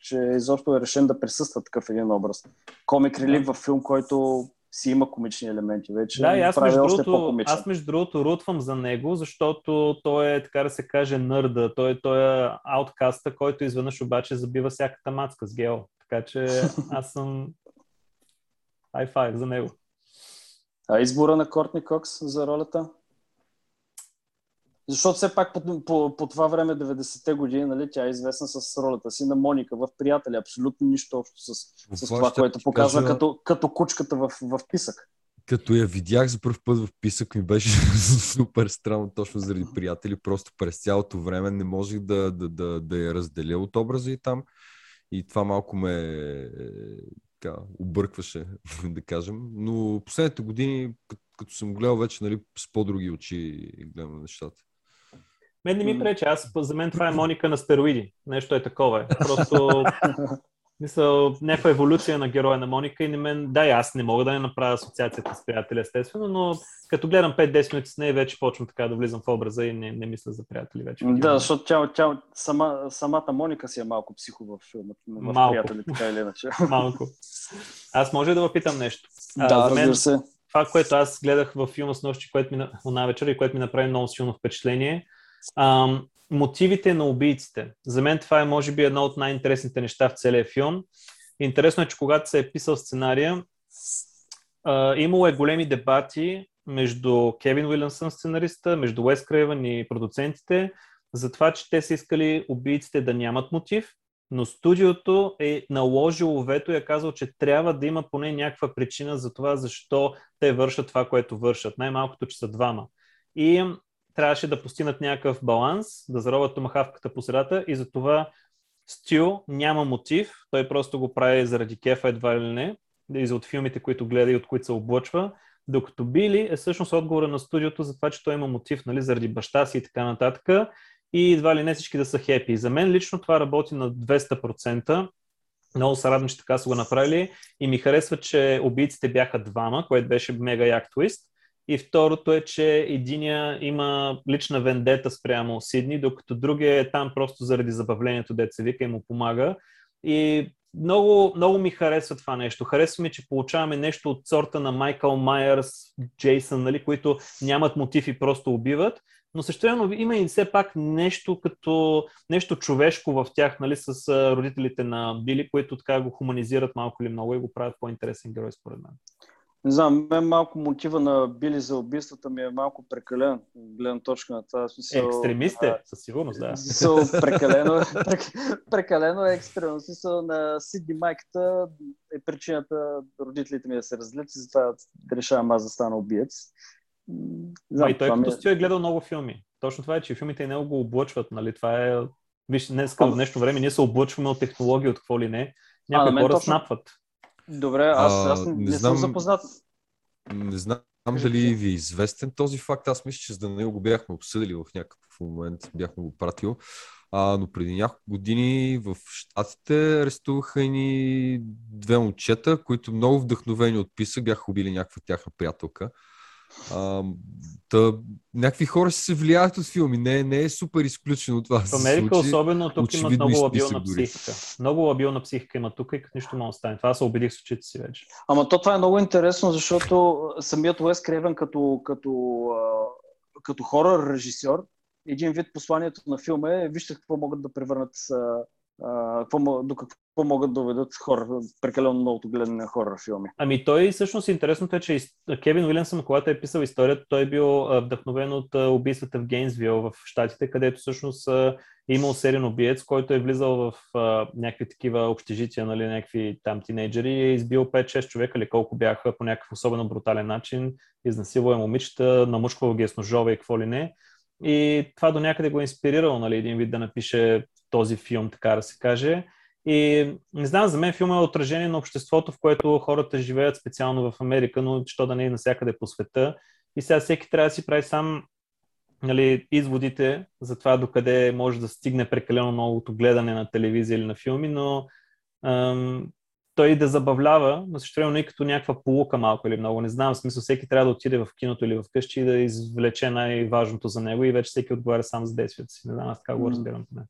C: че изобщо е решен да присъства такъв един образ. Комик релив в филм, който си има комични елементи вече.
D: Да, и аз между, другото, аз между другото рутвам за него, защото той е, така да се каже, нърда. Той, той е ауткаста, който изведнъж обаче забива всяката мацка с гео. Така че аз съм five за него.
C: А избора на Кортни Кокс за ролята? Защото все пак по, по, по това време, 90-те години, нали, тя е известна с ролята си на Моника в Приятели. Абсолютно нищо общо с, с
E: Това
C: което показва
E: кажа-
C: като, като кучката в, в писък.
E: Като я видях за първ път в писък ми беше супер странно, точно заради приятели. Просто през цялото време не можех да, да, да, да я разделя от образа и там. И това малко ме така, объркваше, да кажем. Но последните години, като, като съм гледал вече нали, с по-други очи, гледам на нещата.
D: Мен не ми пречи, аз, за мен това е Моника на стероиди. Нещо е такова. Е. Просто мисъл, някаква еволюция на героя на Моника и на мен, да, и аз не мога да не направя асоциацията с приятели, естествено, но като гледам 5-10 минути с нея, вече почвам така да влизам в образа и не, не мисля за приятели вече.
C: Да, защото тя, тя сама, самата Моника си е малко психо в филма. В
D: Малко.
C: Приятели, така или иначе.
D: Малко. Аз може да въпитам нещо? А,
C: да,
D: за мен-
C: се.
D: това, което аз гледах във филма с нощи, което ми на, вечер и което ми направи много силно впечатление, ам, мотивите на убийците. За мен това е, може би, едно от най-интересните неща в целия филм. Интересно е, че когато се е писал сценария, а, имало е големи дебати между Кевин Уилямсън, сценариста, между Уес Крейвън и продуцентите, за това, че те са искали убийците да нямат мотив, но студиото е наложило вето и е казал, че трябва да има поне някаква причина за това, защо те вършат това, което вършат. Най-малкото, че са двама. И трябваше да постигнат някакъв баланс, да зароват томахавката по средата и затова Стю няма мотив, той просто го прави заради кефа едва ли не, и за от филмите, които гледа и от които се облъчва, докато Били е всъщност отговора на студиото за това, че той има мотив нали, заради баща си и така нататък и едва ли не всички да са хепи. За мен лично това работи на 200%. Много се радвам, че така са го направили и ми харесва, че убийците бяха двама, което беше мега як твист. И второто е, че единия има лична вендета спрямо Сидни, докато другия е там просто заради забавлението, деца вика и му помага. И много, много ми харесва това нещо. Харесва ми, че получаваме нещо от сорта на Майкъл Майерс, Джейсън, нали, които нямат мотив и просто убиват, но същевременно има и все пак нещо като нещо човешко в тях, нали, с родителите на Били, които така го хуманизират малко или много и го правят по-интересен герой според мен.
C: Не знам, мен малко мотива на Били за убийствата ми е малко прекален, гледна точка на това. Смисъл,
D: екстремист е,
C: а,
D: със сигурност, да.
C: Смисъл, прекалено, прек- прекалено е екстремно. Смисъл на Сидни майката е причината родителите ми да се разлят и затова решавам аз да стана убиец. Знам,
D: и той
C: това ми
D: като
C: е-
D: е гледал много филми. Точно това е, че филмите него го облъчват, нали? Това е... Виж, днес в днешно време ние се облъчваме от технологии, от какво ли не. Някои хора
C: точно-
D: снапват.
C: Добре, аз, аз не,
E: не знам-
C: съм запознат.
E: Не знам дали ви е известен този факт. Аз мисля, че с Данил го бяхме обсъдили в някакъв момент, бяхме го пратил. А, но преди няколко години в Штатите арестуваха ни две момчета, които много вдъхновени от писък бяха убили някаква тяхна приятелка. А, та, някакви хора се влияят от филми. Не, не е супер изключено това. да
D: В Америка
E: случи.
D: особено тук имат много лабилна психика. Много лабилна психика има тук и като нищо може да стане. Това се убедих с очите си вече.
C: Ама то това е много интересно, защото самият Уес Крейвен като, като, като хорър режисьор, един вид посланието на филма е вижте какво могат да превърнат, а, до какво могат да доведат хора, прекалено многото гледане на хорър филми.
D: Ами той всъщност интересното е, че Кевин Уилямсън, когато е писал историята, той е бил вдъхновен от убийствата в Гейнсвил в Штатите, където всъщност е имал сериен убиец, който е влизал в някакви такива общежития, нали, някакви там тинейджери и е избил 5-6 човека или колко бяха по някакъв особено брутален начин, изнасилвал е момичета, намушквал ги е с ножове и какво ли не. И това до някъде го е инспирирало, нали, един вид да напише този филм, така да се каже. И не знам, за мен филм е отражение на обществото, в което хората живеят специално в Америка, но що да не е навсякъде по света. И сега всеки трябва да си прави сам нали, изводите за това докъде може да стигне прекалено многото гледане на телевизия или на филми, но ам, той да забавлява, но също време и като някаква полука малко или много. Не знам, в смисъл всеки трябва да отиде в киното или в къщи и да извлече най-важното за него и вече всеки отговаря сам за действията си. Не знам, аз така го разбирам. поне.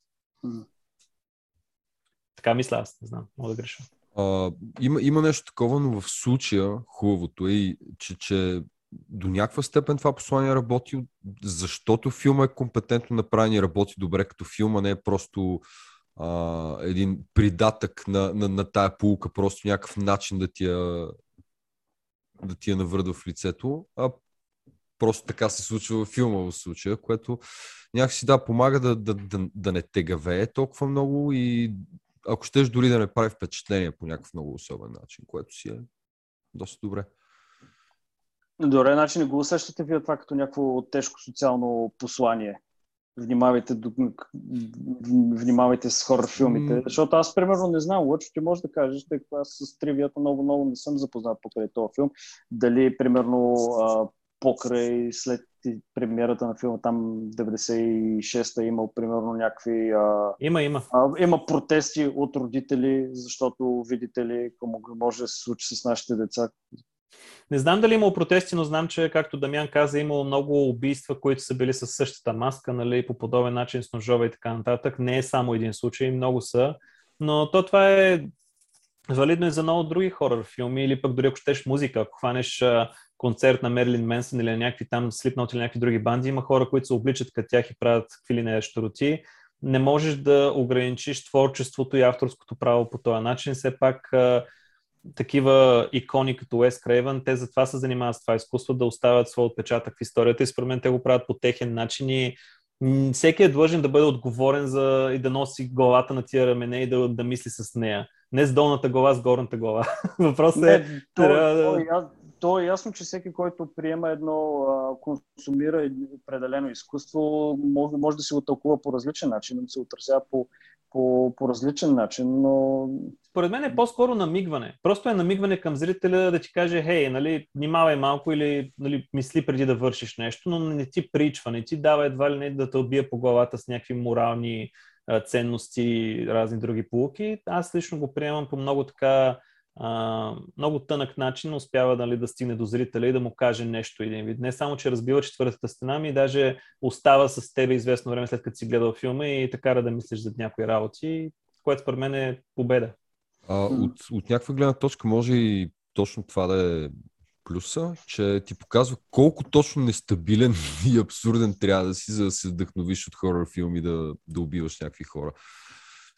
D: Така мисля аз, не знам, мога да греша.
E: А, има, има нещо такова, но в случая хубавото е, че, че до някаква степен това послание работи, защото филма е компетентно направен и работи добре като филма, не е просто а, един придатък на, на, на тая полука, просто някакъв начин да ти я, да ти я навърда в лицето, а просто така се случва във филма в случая, което някакси да помага да, да, да, да не тегавее толкова много и ако щеш дори да не прави впечатление по някакъв много особен начин, което си е доста добре.
C: Добре, значи не го усещате вие това като някакво тежко социално послание. Внимавайте, внимавайте с хорър филмите.
E: М.
C: Защото аз, примерно, не знам, Лъчо, ти можеш да кажеш, тъй като аз с тривията много, много не съм запознат покрай този филм. Дали, примерно, покрай след премиерата на филма, там 96-та е имал, примерно, някакви... А,
D: Има, има.
C: а, има протести от родители, защото, видите ли, какво може да се случи с нашите деца.
D: Не знам дали имало протести, но знам, че, както Дамян каза, имало много убийства, които са били с същата маска, нали, по подобен начин с ножове и така нататък. Не е само един случай, много са. Но то това е валидно и за много други хорър филми, или пък дори ако щеш музика, ако хванеш концерт на Мерлин Менсън или на някакви там Slipknot или някакви други банди, има хора, които се обличат като тях и правят какви ли не щуроти. Не можеш да ограничиш творчеството и авторското право по този начин. Все пак такива икони като Уес Крейвън, те затова се занимават с това изкуство, да оставят своя отпечатък в историята и според мен те го правят по техен начин и всеки е длъжен да бъде отговорен за и да носи главата на тия рамене и да, да мисли с нея. Не с долната глава, с горната глава. Въпросът е...
C: Не, то,
D: да-
C: то, е, я- то е ясно, че всеки, който приема едно, консумира определено изкуство, може, може да се го тълкува по различен начин, да се отразява по, по, по различен начин, но
D: Според мен е по-скоро намигване. Просто е намигване към зрителя да ти каже, хей, нали, внимавай малко или нали, мисли преди да вършиш нещо, но не ти причва, не ти дава едва ли не да те отбие по главата с някакви морални ценности и разни други полуки. Аз лично го приемам по много така а, много тънък начин успява нали, да стигне до зрителя и да му каже нещо един вид. Не само, че разбива четвъртата стена, ми даже остава с тебе известно време след като си гледал филма и така да мислиш за някои работи, което според мен е победа.
E: А, от, от някаква гледна точка може и точно това да е плюса, че ти показва колко точно нестабилен и абсурден трябва да си, за да се вдъхновиш от хорър филми да, да убиваш някакви хора.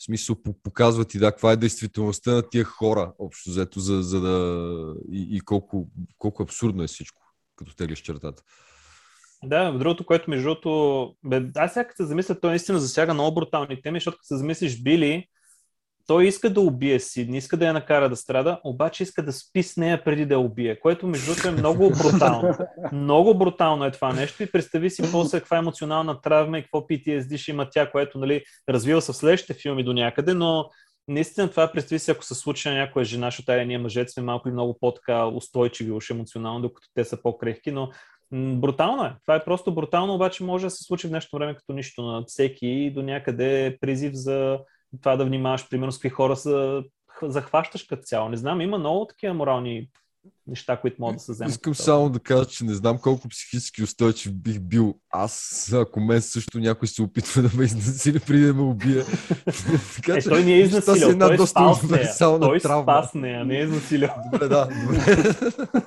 E: В смисъл, по- показва ти, да, каква е действителността на тия хора, общо взето, за, за да... И, и колко, колко абсурдно е всичко, като теглиш чертата.
D: Да, другото, което между другото, бе, аз сега като се замисля, той наистина засяга много брутални теми, защото като се замислиш Били, той иска да убие Сидни, иска да я накара да страда, обаче иска да спи с нея преди да я убие, което между другото е много брутално. Много брутално е това нещо и представи си после каква емоционална травма и какво PTSD ще има тя, което нали, развива се в следващите филми до някъде, но наистина това представи си, ако се случи на някоя жена, защото тая ние мъжете сме малко или много по-така устойчиви уж емоционално, докато те са по-крехки, но брутално е. Това е просто брутално, обаче може да се случи в днешно време като нищо на всеки и до някъде е призив за това да внимаваш, примерно, с какви хора се захващаш като цяло. Не знам, има много такива морални неща, които могат да се вземат.
E: Искам само да кажа, че не знам колко психически устойчив бих бил аз, ако мен също някой се опитва да ме изнасили преди да ме убие. така
D: Е, той не е изнасилил,
E: една
D: той е
E: доста универсална
D: Той
E: травма.
D: спа с нея, не е изнасилил.
E: Добре, да, добре.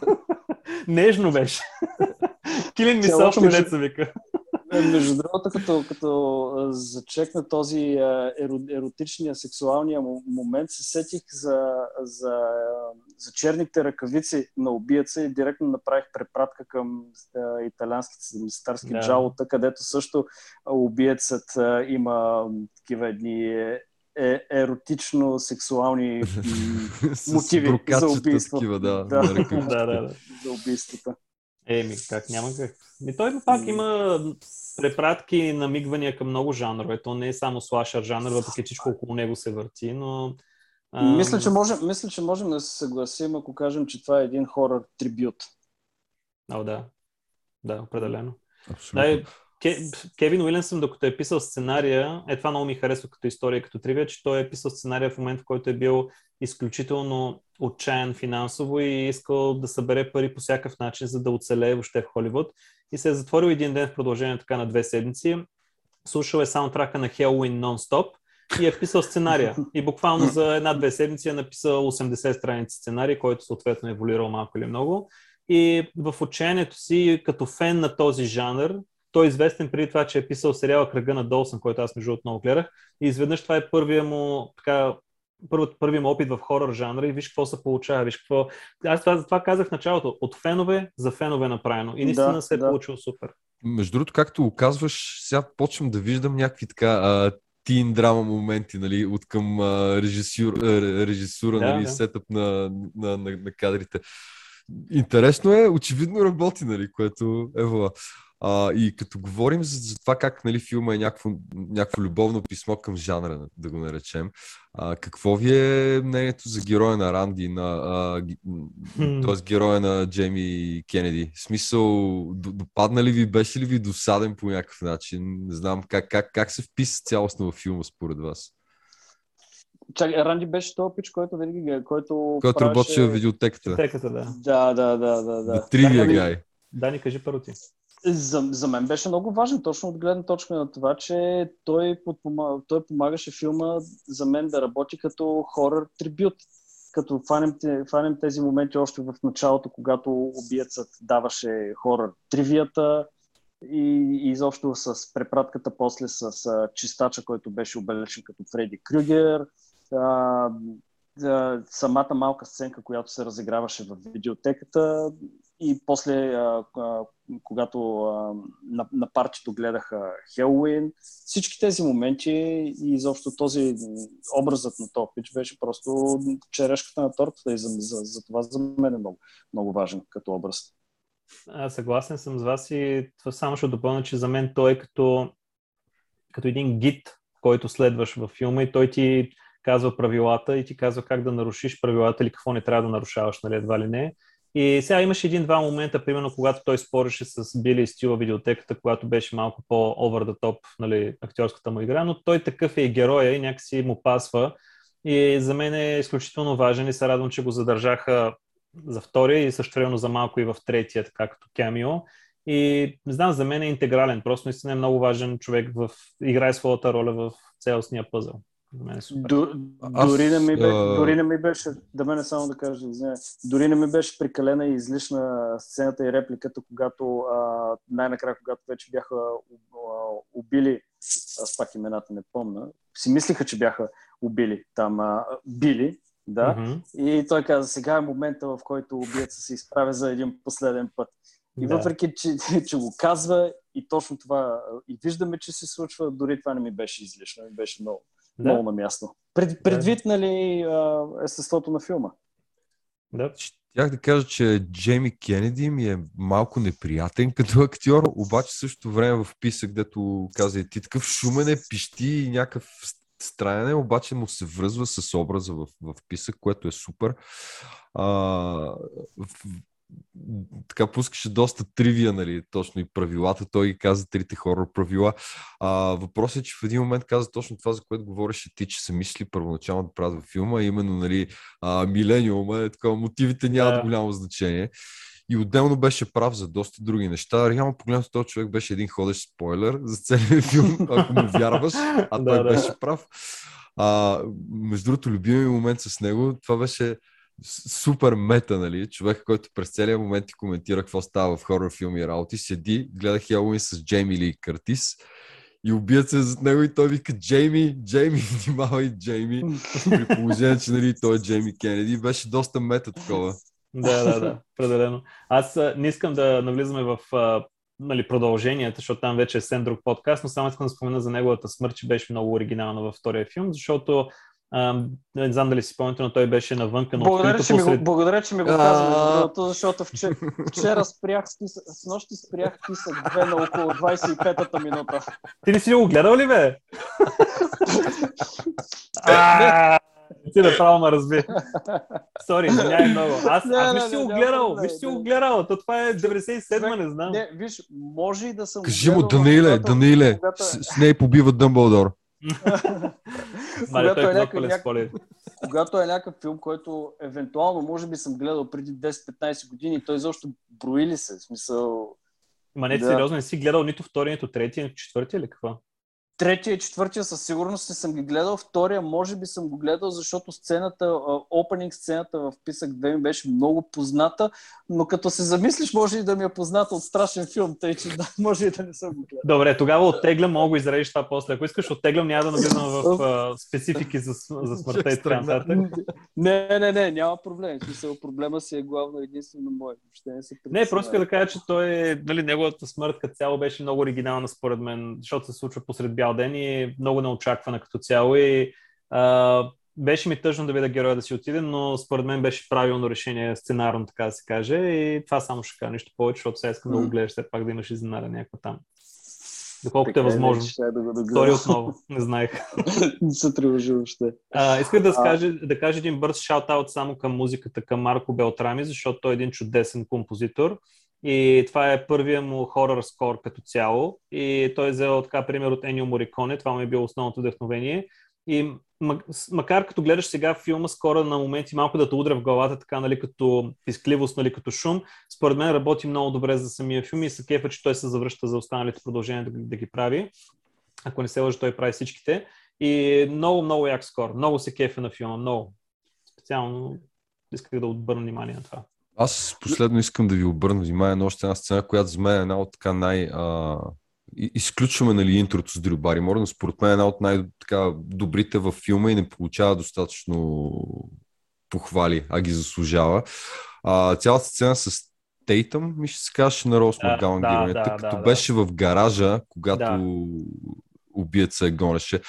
D: Нежно беше. Килин ми
C: Цялото
D: също
C: между-
D: деца вика.
C: Е, Между другото, като, като зачекна този еро- еротичния, сексуалния момент, се сетих за, за, за черните ръкавици на убиеца и директно направих препратка към италианските старски
D: Да.
C: джалота, където също убиецът има такива едни е, е, еротично-сексуални мотиви за убийство.
E: Такива, да,
C: Да.
D: да, да, да.
C: за убийствата.
D: Еми, как няма как. Ми той пак има препратки и намигвания към много жанрове. То не е само слашър жанр, въпреки всичко около него се върти, но... ам,
C: Мисля, че можем, мисля, че можем да се съгласим, ако кажем, че това е един хорър трибют.
D: О, да. Да, определено.
E: Абсолютно.
D: Да, е, Ке, Кевин Уилямсън, докато е писал сценария, е това много ми харесва като история, като тривия, че той е писал сценария в момент, в който е бил изключително отчаян финансово и искал да събере пари по всякакъв начин, за да оцелее въобще в Холивуд. И се е затворил един ден в продължение така на две седмици. Слушал е саундтрака на Halloween нон-стоп и е писал сценария. И буквално за една-две седмици е написал 80 страници сценарий, който съответно е еволюирал малко или много. И в отчаянието си, като фен на този жанр, той е известен преди това, че е писал сериала Кръга на Долсън, който аз между много гледах. И изведнъж това е първия му, така, първият, първият му опит в хорър жанра и виж какво се получава. Виж какво... Аз това, това казах в началото. От фенове за фенове направено. И наистина
C: Да,
D: се е
C: да.
D: получило супер.
E: Между другото, както го казваш, сега почвам да виждам някакви така а, тин драма моменти, нали, от към а, режисюр, а, режисура,
D: Да,
E: нали,
D: да.
E: сетъп на, на, на, на кадрите. Интересно е, очевидно работи, нали, което е вала. А, и като говорим за, за това как нали, филма е някакво, някакво любовно писмо към жанра, да го наречем, а, какво ви е мнението за героя на Ранди, на, а, т.е. героя на Джейми Кенеди? В смисъл, допадна ли ви, беше ли ви досаден по някакъв начин? Не знам как, как, как се вписа цялостно в филма според вас?
C: Чакай, Ранди беше този пич, който винаги който
E: Който
C: правеше-
E: работеше в видеотеката.
D: Теката, да.
C: Да, да, да, да. да.
E: Trivia
C: Ами,
E: Guy.
D: Дани, кажи първо ти.
C: За, за мен беше много важен, точно от гледна точка на това, че той, подпома... той помагаше филма за мен да работи като хорър трибют. Като фанем, фанем тези моменти още в началото, когато убиецът даваше хорър тривията и, изобщо с препратката после с а, чистача, който беше обелечен като Фреди Крюгер. А, самата малка сценка, която се разиграваше в видеотеката и после, а, а, когато а, на, на парчето гледаха Хелуин, всички тези моменти и изобщо този образът на този пич беше просто черешката на тортата и за, за, за това за мен е много, много важен като образ.
D: Аз съгласен съм с вас и това само ще допълня, че за мен той е като, като един гид, който следваш във филма и той ти казва правилата и ти казва как да нарушиш правилата или какво не трябва да нарушаваш, нали, едва ли не. И сега имаше един-два момента, примерно когато той спореше с Били и Стила видеотеката, когато беше малко по-over the top, нали, актьорската му игра, но той такъв е и героя и някакси му пасва. И за мен е изключително важен и се радвам, че го задържаха за втория и също за малко и в третия, така като камио. И знам, за мен е интегрален. Просто наистина е много важен човек в... играе своята роля в цялостния пъзъл. Мен е супер.
C: Ду,
E: Аз,
C: дори, не ми бе,
E: а-
C: дори не ми беше, да мене само да кажа, извиня, дори не ми беше прекалена и излишна сцената и репликата, когато а, най-накрая, когато вече бяха а, убили аз пак имената не помна, си мислиха, че бяха убили там, а, били, да,
D: Мгм.
C: и той каза, сега е момента, в който убиеца се изправя за един последен път. И
D: Да.
C: въпреки, че, че го казва и точно това, и виждаме, че се случва, дори това не ми беше излишно, ми беше много,
D: Да.
C: много на място. Пред, предвид, нали, а, естеството на филма.
D: Да.
E: Щях да кажа, че Джейми Кенеди ми е малко неприятен като актьор, обаче в същото време в писък, дето каза и ти такъв шумен е, пищи и някакъв странен е, обаче му се връзва с образа в, в писък, което е супер. А, в, така пускаше доста тривия, нали, точно и правилата. Той ги каза трите хорор правила. А, въпросът е, че в един момент каза точно това, за което говореше ти, че са мисли първоначално да правят във филма, а именно, нали, а, милениума, е такова, мотивите нямат
D: Да.
E: голямо значение. И отделно беше прав за доста други неща. Реално погледнато този човек беше един ходещ спойлер за целия филм, ако му вярваш, а той
D: да.
E: беше прав. А, между другото, любимия ми момент с него, това беше супер мета, нали? Човек, който през целия момент ти коментира какво става в хорор филми и работи, седи, гледа Хелуин с Джейми Ли Къртис и убият се зад него и той вика Джейми, Джейми, внимавай, Джейми. При положение, че нали, той е Джейми Кенеди. Беше доста мета такова.
D: Да, да, да, определено. Аз не искам да навлизаме в нали, продълженията, защото там вече е съвсем друг подкаст, но само искам да спомена за неговата смърт, че беше много оригинална във втория филм, защото а, не знам дали си спомняте, но той беше навънка на
C: Благодаря,
D: открито
C: че ми го,
D: посред...
C: благодаря, че ми го другото, защото вчера, вчера спрях списък, с нощи спрях списък 2 на около 25-та минута.
D: Ти не си го гледал ли, бе? А, Ти направо ме разби. Сори, извинявай много. Аз,
C: Не,
D: аз
C: не,
D: виж си го
C: няма
D: гледал, виж си го гледал. То това е 97-ма, не знам.
C: Не, виж, може и да съм...
E: Кажи му,
C: но
E: Даниле, Даниле,
C: е-
E: с, с нея побива Дъмбълдор.
C: Когато е някакъв- когато е някакъв филм, който евентуално може би съм гледал преди 10-15 години, той изобщо брои ли се? В смисъл,
D: Ма не,
C: Да.
D: сериозно, не си гледал нито втория, нито третия, нито четвъртия или какво?
C: Третия и четвъртия със сигурност не съм ги гледал, втория може би съм го гледал, защото сцената, опенинг сцената в Писък 2 ми беше много позната, но като се замислиш, може и да ми е позната от страшен филм, тъй че да, може и да не съм го гледал.
D: Добре, тогава оттеглям, мога го изредиш това после. Ако искаш, оттеглям, няма да навлизам в а, специфики за, за смъртта и така нататък.
C: Не, не, не, няма проблем. Смисъл, проблема си е главно единствено мой. Въобще не се
D: Не, просто да кажа, че той, нали, неговата смърт като цяло беше много оригинална според мен, защото се случва посред бял ден и е много неочаквана като цяло и а, беше ми тъжно да видя героя да си отиде, но според мен беше правилно решение сценарно, така да се каже и това само ще кажа нищо повече, защото сега искам да го гледаш все пак да имаш изненада някаква там. Доколкото е
C: Така,
D: възможно.
C: щях да го.
D: Втори отново, не знаех.
C: не се тревожи въобще.
D: А, исках да,
C: А.
D: скажа, да кажа един бърз шаут-аут само към музиката, към Марко Белтрами, защото той е един чудесен композитор. И това е първия му хорър скор като цяло. И той е взел така пример от Енио Мориконе. Това му е било основното вдъхновение. И макар като гледаш сега филма, скоро на моменти малко да те удря в главата, така нали, като пискливост, нали, като шум, според мен работи много добре за самия филм и се кефа, че той се завръща за останалите продължения да, да ги прави. Ако не се лъжа, той прави всичките. И много, много як скор. Много се кефа на филма. Много. Специално исках да отбърна внимание на това.
E: Аз последно искам да ви обърна внимание на още една сцена, която за мен е една от така най... А... Изключваме нали, интрото с Дрю Баримор, но според мен е една от най-добрите във филма и не получава достатъчно похвали, а ги заслужава. А, цялата сцена с Тейтъм, ми ще се казваше на Рос
D: Да,
E: Макгаун
D: да, да,
E: като
D: да, да.
E: беше в гаража, когато
D: Да.
E: Убият се гонеше.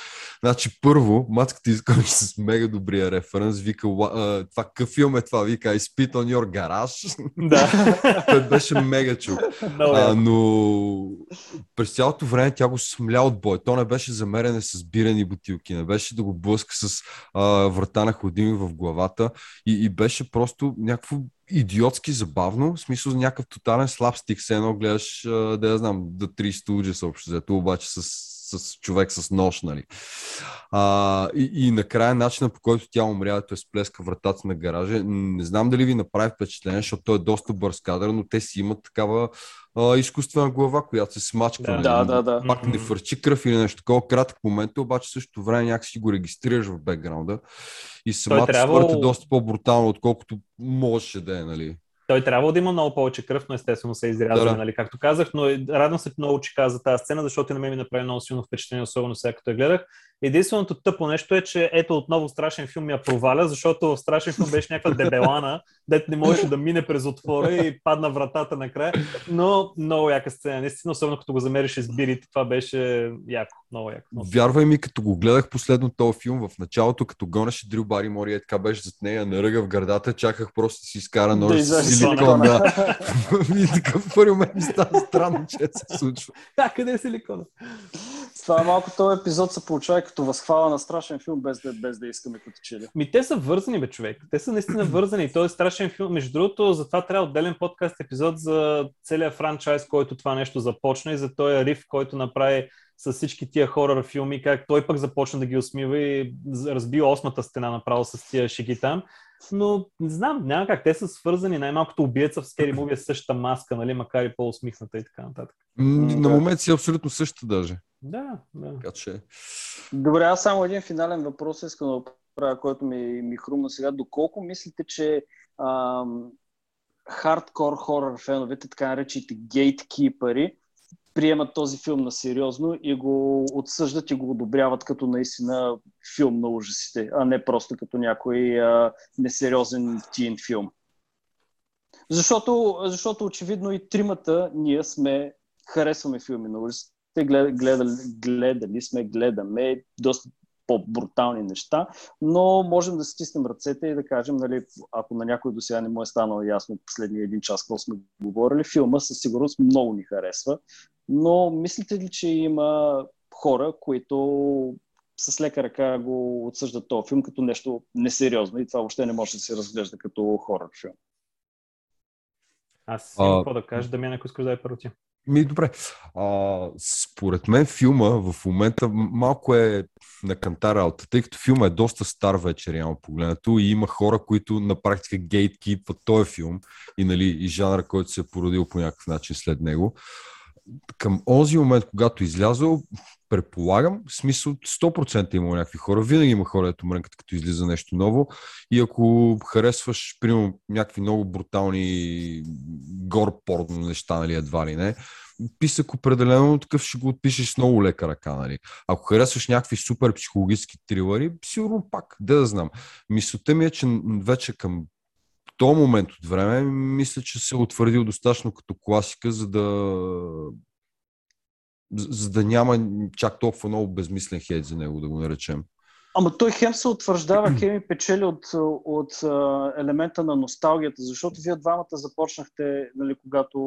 E: Значи първо, мацката изкочи с мега добрия референс, вика, «Ла- а, това какъв филм е това, вика, I spit on your garage.
D: Да.
E: Той беше мега чук. А, но през цялото време тя го смля от бой. То не беше замерене с бирени бутилки, не беше да го блъска с а, врата на хладилник в главата и, и беше просто някакво идиотски забавно, в смисъл някакъв тотален слабстик, все едно гледаш, да я знам, да 30 уджа съобщо взето, обаче с, с човек с нож, нали. А, и, и накрая начина по който тя умря, т.е. сплеска вратата на гаража, не знам дали ви направи впечатление, защото той е доста бърз кадър, но те си имат такава а, изкуствена глава, която се смачква.
D: Да.
E: нали?
C: Да, да.
E: Пак не фърчи кръв или нещо такова. Кратък момент, е, обаче също време някакси го регистрираш в бекграунда и самата
D: трябвало-
E: смърт е доста по-брутална, отколкото можеше да е, нали?
D: Той трябва да има много повече кръв, но естествено се изрязва,
E: Да, да.
D: нали, както казах, но е- радвам се много, че каза тази сцена, защото на мен ми направи много силно впечатление, особено сега като я гледах. Единственото тъпо нещо е, че ето отново страшен филм я проваля, защото в страшен филм беше някаква дебелана, дет не можеше да мине през отвора и падна вратата накрая, но много яка сцена, наистина, особено като го замериш с бирите, това беше яко, много яко. Много
E: Вярвай ми, като го гледах последно този филм, в началото, като гонеше Дрю Бари Мори, е така беше зад нея, наръга в гърдата, чаках просто да си изкара нож
C: Да
E: с силикон.
C: силикона.
E: Да. и така в първи момент ми стана странно, че се случва.
D: А, къде е силикона?
C: Това е малко този епизод се получава като възхвала на страшен филм, без да, без да искаме като че.
D: Ми те са вързани, бе, човек. Те са наистина вързани. Той е страшен филм. Между другото, затова трябва отделен подкаст епизод за целият франчайз, който това нещо започна и за този риф, който направи с всички тия хорър филми, как той пък започна да ги усмива и разби осмата стена направо с тия шеги там. Но не знам, няма как. Те са свързани. Най-малкото убиеца в Scary Movie е същата маска, нали, макар и по-усмихната и така нататък.
E: На момент си е абсолютно същата даже.
D: Да, да.
E: Така че...
C: Добре, аз само един финален въпрос искам да правя, който ми, ми хрумна сега. Доколко мислите, че ам, хардкор хорър феновете, така наречените гейткипъри, приемат този филм на сериозно и го отсъждат и го одобряват като наистина филм на ужасите, а не просто като някой а, несериозен тин филм. Защото, защото очевидно и тримата ние сме харесваме филми на ужасите, гледали, гледали, сме, гледаме доста по-брутални неща, но можем да стиснем ръцете и да кажем, нали, ако на някой до сега не му е станало ясно последния един час, какво сме говорили, филма със сигурност много ни харесва, но мислите ли, че има хора, които с лека ръка го отсъждат този филм като нещо несериозно и това въобще не може да се разглежда като хорър филм?
D: Аз имам
E: А,
D: какво да кажа, да ми ако искаш да е първо ти.
E: Ми, добре. А, според мен филма в момента малко е на кантара работа, тъй като филма е доста стар вече, реално погледнато, и има хора, които на практика гейткипват този филм и, нали, и жанра, който се е породил по някакъв начин след него. Към онзи момент, когато излязъл, предполагам, в смисъл 100% има някакви хора. Винаги има хора, ето мрънкат, като излиза нещо ново. И ако харесваш, примерно, някакви много брутални гор порно неща, нали, едва ли не, писък определено такъв ще го отпишеш с много лека ръка, нали. Ако харесваш някакви супер психологически трилъри, сигурно пак, да да знам. Мисълта ми е, че вече към този момент от време, мисля, че се е утвърдил достатъчно като класика, за да за да няма чак толкова много безмислен хейт за него, да го наречем.
C: Ама той хем се утвърждава, хем и печели от, от елемента на носталгията, защото вие двамата започнахте, нали, когато,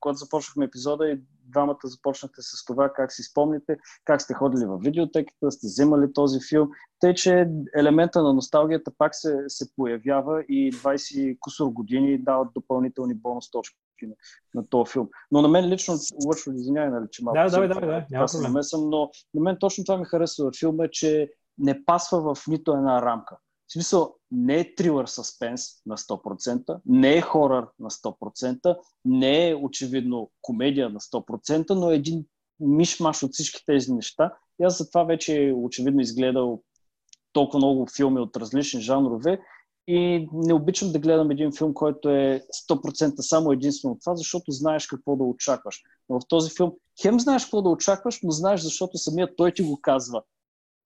C: когато започнахме епизода и двамата започнахте с това как си спомните, как сте ходили в видеотеката, сте вземали този филм. Тъй, че елемента на носталгията пак се, се появява и 20 кусор години дават допълнителни бонус точки на, на този филм. Но на мен лично, лъчно извинявай, нали, че малко
D: Да, давай, давай, давай, няма
C: това се намесвам, но на мен точно това ми харесва във филма, че не пасва в нито една рамка. В смисъл, не е трилър съспенс на 100%, не е хорър на 100%, не е очевидно комедия на 100%, но е един мишмаш от всички тези неща. И аз затова вече очевидно изгледал толкова много филми от различни жанрове и не обичам да гледам един филм, който е 100% само единствено това, защото знаеш какво да очакваш. Но в този филм хем знаеш какво да очакваш, но знаеш защото самият той ти го казва.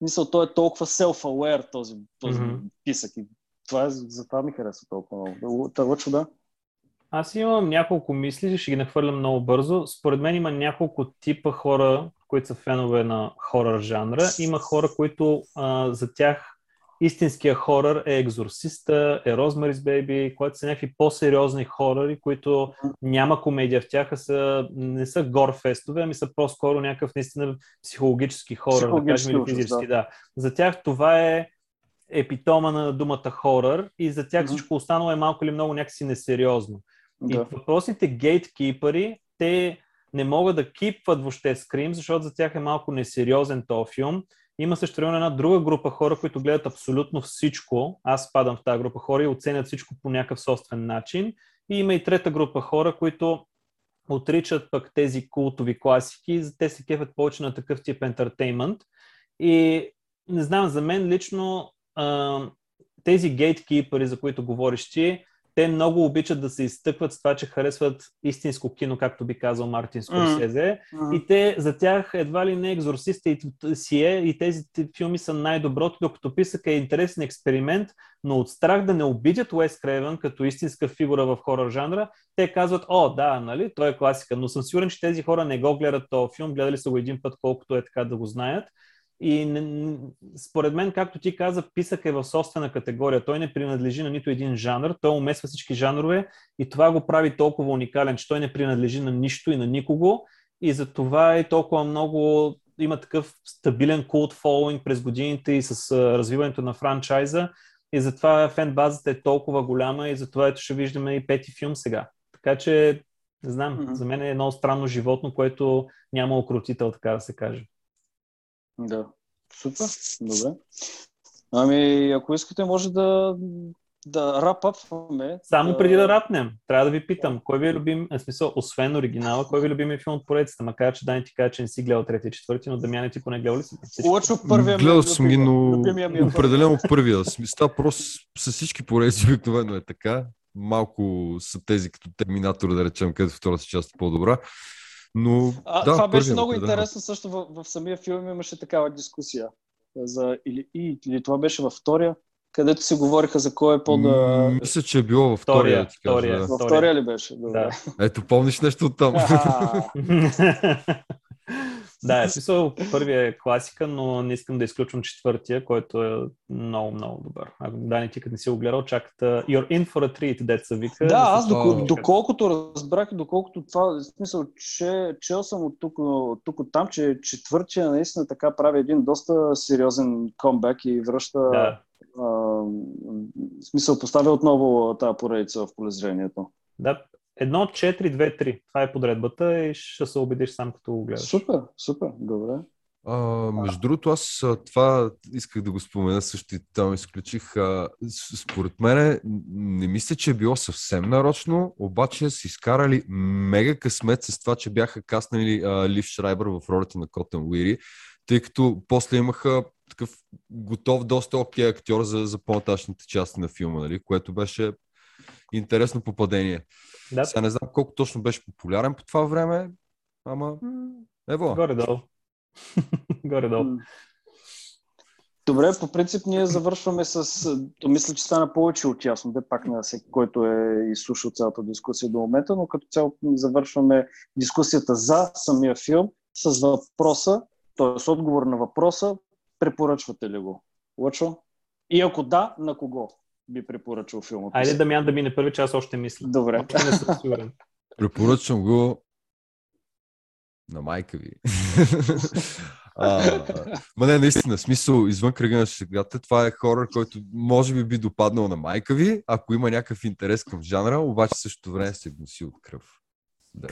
C: Мисъл, той е толкова self-aware този, този mm-hmm. писък. И това е, затова ми харесва толкова много. Та, Лъчо, да?
D: Аз имам няколко мисли, ще ги нахвърлям много бързо. Според мен има няколко типа хора, които са фенове на хорър жанра. Има хора, които а, за тях истинския хорър е Екзорциста, е Розмарис Бейби, които са някакви по-сериозни хоръри, които няма комедия в тях, а са, не са горфестове, ами са по-скоро някакъв наистина психологически хорър, да кажем, или физически.
C: да.
D: Да. За тях това е епитома на думата хорър и за тях
C: Мгм.
D: всичко останало е малко или много някакси несериозно. И
C: Да.
D: въпросните гейткипъри, те не могат да кипват въобще скрим, защото за тях е малко несериозен този филм. Има също време една друга група хора, които гледат абсолютно всичко. Аз спадам в тази група хора и оценят всичко по някакъв собствен начин. И има и трета група хора, които отричат пък тези култови класики, те се кефят повече на такъв тип ентертеймент. И не знам, за мен лично тези гейткипъри, за които говориш ти, те много обичат да се изтъкват с това, че харесват истинско кино, както би казал Мартин Скорсезе.
C: Мгм.
D: И те, за тях едва ли не екзорсиста и т- си е, и тези филми са най-доброто, докато писък е интересен експеримент, но от страх да не обидят Уес Крейвън като истинска фигура в хорър жанра, те казват, о, да, нали, той е класика, но съм сигурен, че тези хора не го гледат този филм, гледали са го един път, колкото е така да го знаят. И според мен, както ти каза, писък е в собствена категория. Той не принадлежи на нито един жанр, той умесва всички жанрове и това го прави толкова уникален, че той не принадлежи на нищо и на никого. И за това е толкова много, има такъв стабилен култ фолуинг през годините и с развиването на франчайза. И затова фен базата е толкова голяма и затова ето ще виждаме и пети филм сега. Така че, не знам,
C: Мгм.
D: за мен е едно странно животно, което няма окрутител, така да се каже.
C: Да. Супер. Добре. Ами, ако искате, може да, да рапъпваме.
D: Само преди да рапнем, трябва да ви питам, кой ви е любим, в смисъл, освен оригинала, кой ви е любимият филм от поредицата? Макар, че Дани ти каза, че не си гледал трети и четвърти, но Дамяне ти поне гледал ли си?
C: Лъчо първия ми е
E: Гледал съм ги, но
C: ми е
E: определено първия. Смисъл, просто с всички поредици обикновено е така. Малко са тези като Терминатор, да речем, където втората част е по-добра. Но
C: А,
E: да,
C: това беше много
E: определено.
C: интересно също в, в самия филм имаше такава дискусия. За, или, и, или това беше във втория, където си говориха за кой е по-да...
E: Мисля, че е било във втория.
D: Втория,
E: да
D: втория.
E: да.
C: Във втория ли беше? Добре.
D: Да.
E: Ето, помниш нещо от там.
D: Да, е смисъл, първия е класика, но не искам да изключвам четвъртия, който е много, много добър. Ако Дани ти като не си го гледал, чакате You're in for a treat, деца вика.
C: Да, аз
E: се
C: доко,
E: случва.
C: доколкото разбрах, и доколкото това, в смисъл, че чел съм от тук, от тук от там, че четвъртия наистина така прави един доста сериозен комбек и връща,
D: Да.
C: а, в смисъл, поставя отново тази поредица в полезрението.
D: да. Едно, 4, 2, 3. Това е подредбата и ще се убедиш сам като го гледаш.
C: Супер, супер, добре.
E: А, между другото, аз а, това исках да го спомена също и там изключих. А, според мен не мисля, че е било съвсем нарочно, обаче са изкарали мега късмет с това, че бяха каснали а, Лив Шрайбър в ролята на Котън Уири, тъй като после имаха такъв готов, доста окей актьор за, за по-нататъчните части на филма, нали? което беше интересно попадение.
D: Да,
E: Сега не знам колко точно беше популярен по това време, ама ево.
D: горе-долу. горе-долу.
C: Добре, по принцип ние завършваме с... то Мисля, че стана повече от ясно, де пак на всеки, който е изслушал цялата дискусия до момента, но като цяло завършваме дискусията за самия филм с въпроса, т.е. отговор на въпроса, препоръчвате ли го? Лъчо? И ако да, на кого би препоръчал филма?
D: Айде Дамян да мине първи, че аз още мисля.
C: Добре.
D: Още не съм сигурен.
E: Препоръчвам го на майка ви. а, ма не, наистина, смисъл, извън кръга на шегата, това е хорър, който може би би допаднал на майка ви, ако има някакъв интерес към жанра, обаче също време се гноси от кръв. Да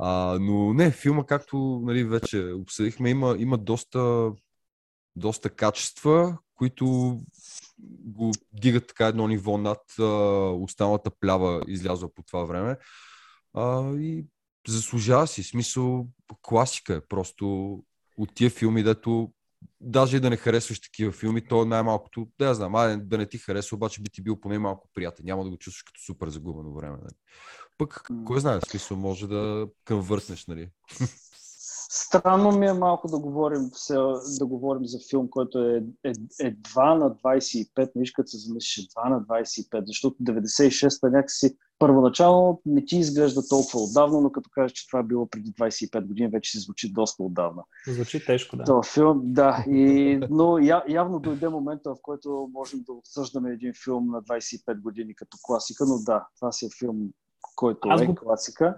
E: а, но не, филма, както нали, вече обсъдихме, има, има доста, доста качества, които го дигат така едно ниво над а, останалата плява, излязла по това време. А, и заслужава си. Смисъл, класика е. Просто от тия филми, дето даже и да не харесваш такива филми, то най-малкото, да я знам, а, да не ти харесва, обаче би ти бил поне малко приятен. Няма да го чувстваш като супер загубено време. Нали? Пък, кой знае, смисъл, може да къмвъртнеш, нали?
C: Странно ми е малко да говорим, да говорим за филм, който е, е едва на 25, виж като се замислиш, едва на 25, защото 96-та някакси първоначално не ти изглежда толкова отдавна, но като кажеш, че това е било преди 25 години, вече си звучи доста отдавна.
D: Звучи тежко, да.
C: Това филм, да, и, но я, явно дойде момента, в който можем да обсъждаме един филм на 25 години като класика, но да, това си е филм, който
D: Аз
C: е
D: го-
C: класика.